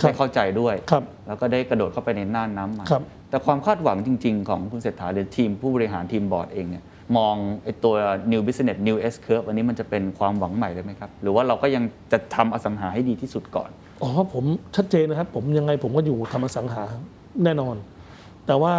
ครับได้เข้าใจด้วยครับแล้วก็ได้กระโดดเข้าไปในน่านน้ำใหม่ครับแต่ความคาดหวังจริง ๆ ของคุณเศรษฐาหรือทีมผู้บริหารทีมบอร์ดเองเนี่ยมองไอ้ตัว new business new S curve อันนี้มันจะเป็นความหวังใหม่เลยไหมครับ หรือว่าเราก็ยังจะทำอสังหาให้ดีที่สุดก่อน อ๋อผมชัดเจนนะครับ ผมยังไงผมก็อยู่ทำอสังหา แน่นอน แต่ว่า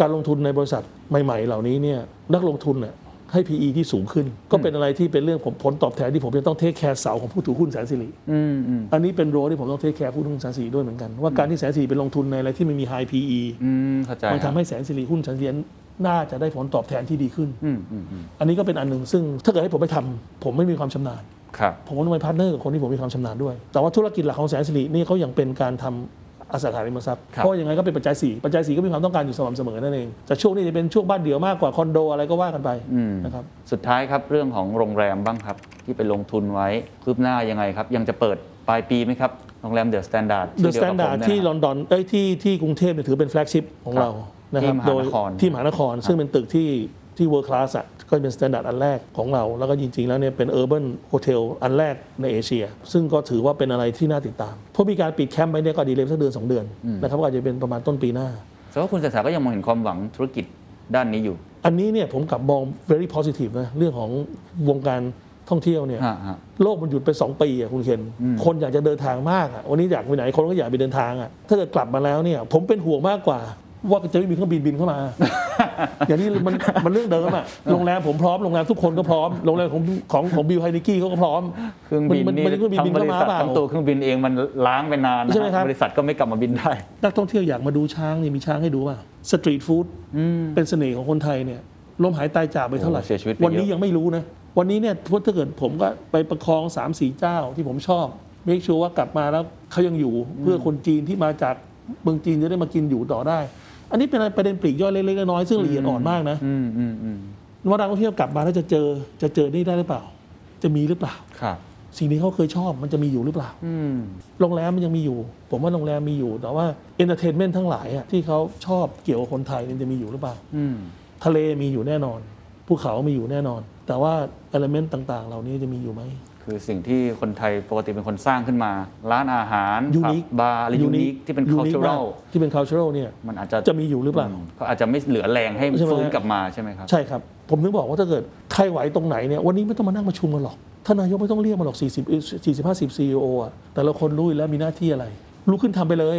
การลงทุนในบริษัทใหม่ ๆ เหล่านี้เนี่ยนักลงทุนเนี่ยให้ PE ที่สูงขึ้น ก็เป็นอะไรที่เป็นเรื่องผมผลตอบแทนที่ผมจะต้อง take care เสาของผู้ถือหุ้นแสนสิริอืมอืมอันนี้เป็น role ที่ผมต้อง take care ผู้ถือหุ้นแสนสิริด้วยเหมือนกัน ว่าการที่แสนสิริไปลงทุนในอะไรที่มันมี high PE อืมเข้าใจมันครับทำให้แสนสิริหุ้นแสนสิริน่าจะได้ผลตอบแทนที่ดีขึ้นอืมอืมอืมอันนี้ก็เป็นอันหนึ่งซึ่งถ้าเกิดให้ผมไปทำผมไม่มีความชำนาญครับผมก็ต้องไป partner กับคนที่ผมมีความชำนาญด้วย แต่ว่าธุรกิจหลักของแสนสิรินี่เขายังเป็นการทำ อสังหาริมทรัพย์ครับเพราะยังไงก็เป็นปัจจัยสี่ปัจจัยสี่ก็มีความต้องการอยู่สม่ำเสมอนั่นเองแต่ช่วงนี้จะเป็นช่วงบ้านเดี่ยวมากกว่าคอนโดอะไรก็ว่ากันไปนะครับสุดท้ายครับเรื่องของโรงแรมบ้างครับ ที่ไปลงทุนไว้คืบหน้ายังไงครับ ยังจะเปิดปลายปีไหมครับโรงแรม The Standard The Standard ที่ลอนดอนเอ้ยที่ที่กรุงเทพเนี่ยถือเป็น flagship ของครับเรานะครับที่มหานครโดยที่มหานคร ซึ่งเป็นตึกที่ ที่ world class อะก็เป็น Standard อันแรกของเรา แล้วก็จริง ๆ แล้วเนี่ยเป็น urban hotel อันแรกในเอเชีย ซึ่งก็ถือว่าเป็นอะไรที่น่าติดตาม เพราะมีการปิดแคมป์ไปเนี่ยก็ delay สักเดือนสองเดือนนะครับก็อาจจะเป็นประมาณต้นปีหน้าแสดงว่าคุณเศรษฐาก็ยังมองเห็นความหวังธุรกิจด้านนี้อยู่ อันนี้เนี่ยผมกลับมอง very positive นะเรื่องของวงการท่องเที่ยวเนี่ยฮะฮะโลกมันหยุดไป 2 ปีอะคุณเคนคนอยากจะเดินทางมากอะวันนี้อยากไปไหนคนก็อยากไปเดินทางอะถ้าเกิดกลับมาแล้วเนี่ยผมเป็นห่วงมากกว่า ว่าจะไม่มีเครื่องบินบินเข้ามา อย่างนี้มันมันเรื่องเดิมอะโรงแรมผมพร้อมโรงแรมทุกคนก็พร้อมโรงแรมของของของ Bill Heinecke เขาก็พร้อมเครื่องบินมันบินเข้ามาเปล่า นี่มันเครื่องบินทั้งบริษัททั้งตัวเครื่องบินเองมันล้างไปนานนะใช่ไหมครับบริษัทก็ไม่กลับมาบินได้ นักท่องเที่ยวอยากมาดูช้างนี่มีช้างให้ดูป่ะ street food เป็นเสน่ห์ของคนไทยเนี่ยลมหายตายจากไปเท่าไหร่โอ้เสียชีวิตไปวันนี้เยอะยังไม่รู้นะวันนี้เนี่ยถ้าเกิดผมก็ไปประคองสามสี่เจ้าที่ผมชอบ make sure ว่ากลับมาแล้วเขายังอยู่เพื่อคนจีนที่มาจากเมืองจีนจะได้มากินอยู่ต่อได้ อันนี้เป็นประเด็นปลีกย่อยเล็กๆน้อยๆซึ่งละเอียดอ่อนมากนะอืมอืมอืมว่านักท่องเที่ยวกลับมาแล้วจะเจอจะเจอนี่ได้หรือเปล่า จะมีหรือเปล่า ครับ สิ่งที่เขาเคยชอบมันจะมีอยู่หรือเปล่า อืม โรงแรมมันยังมีอยู่ ผมว่าโรงแรมมีอยู่ แต่ว่า entertainment ทั้งหลายอะที่เขาชอบเกี่ยวกับคนไทยมันจะมีอยู่หรือเปล่า อืม ทะเลมีอยู่แน่นอน ภูเขามีอยู่แน่นอน แต่ว่าเอลเมนต์ต่าง ๆ เหล่านี้จะมีอยู่ไหม คือสิ่งที่คนไทยปกติเป็นคนสร้างขึ้นมา ร้านอาหาร Unique ผับบาร์อะไรยูนิคที่เป็น unique มาก cultural ที่เป็น cultural เนี่ยมันอาจจะจะมีอยู่หรือเปล่ามก็อาจจะไม่เหลือแรงให้ใช่ไหม ฟื้นกลับมาใช่ไหมครับ ใช่ครับ ผมถึงบอกว่าถ้าเกิดใครไหวตรงไหนเนี่ยวันนี้ไม่ต้องมานั่งประชุมกันหรอกท่านนายกไม่ต้องเรียกมาหรอก 40 40 50 CEO อะแต่ละคนรู้อยู่แล้วมีหน้าที่อะไรลุกขึ้นทำไปเลย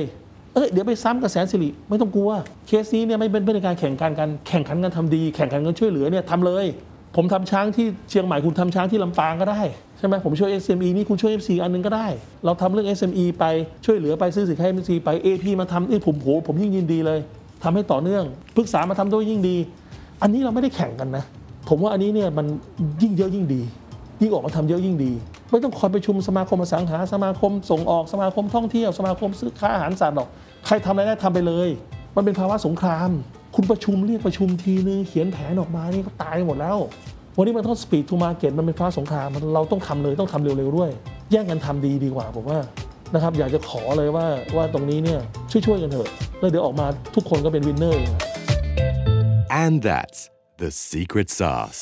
เอ้ยเดี๋ยวไปซ้ำกับแสนสิริไม่ต้องกลัว เคสนี้เนี่ยไม่เป็นเป็นการแข่งขันกันแข่งขันกันทำดี แข่งขันกันช่วยเหลือเนี่ยทำเลย ผมทำช้างที่เชียงใหม่คุณทำช้างที่ลำปางก็ได้ใช่ไหมผมช่วย SME นี่คุณช่วย FC อันนึงก็ได้ เราทำเรื่อง SME ไปช่วยเหลือไปซื้อสินค้า MC ไป AP มาทำนี่ผมโหผมยิ่งยินดีเลยทำให้ต่อเนื่องปรึกษามาทำด้วยยิ่งดี อันนี้เราไม่ได้แข่งกันนะ ผมว่าอันนี้เนี่ยมันยิ่งเยอะยิ่งดี ยิ่งออกมาทำเยอะยิ่งดี ไม่ต้องคอยไปประชุมสมาคมอสังหาสมาคมส่งออกสมาคมท่องเที่ยวสมาคมผู้ค้าอาหารสัตว์หรอกใครทำอะไรได้ทำไปเลย มันเป็นภาวะสงคราม คุณประชุมเรียกประชุมทีนึงเขียนแผนออกมานี่ก็ตายหมดแล้ว วันนี้มันต้อง speed to market มันเป็นภาวะสงครามมันเราต้องทำเลยต้องทำเร็วๆด้วย แย่งกันทำดีดีกว่าผมว่านะครับอยากจะขอเลยว่าว่าตรงนี้เนี่ยช่วยๆกันเถอะแล้วเดี๋ยวออกมาทุกคนก็เป็น winner And that's the secret sauce.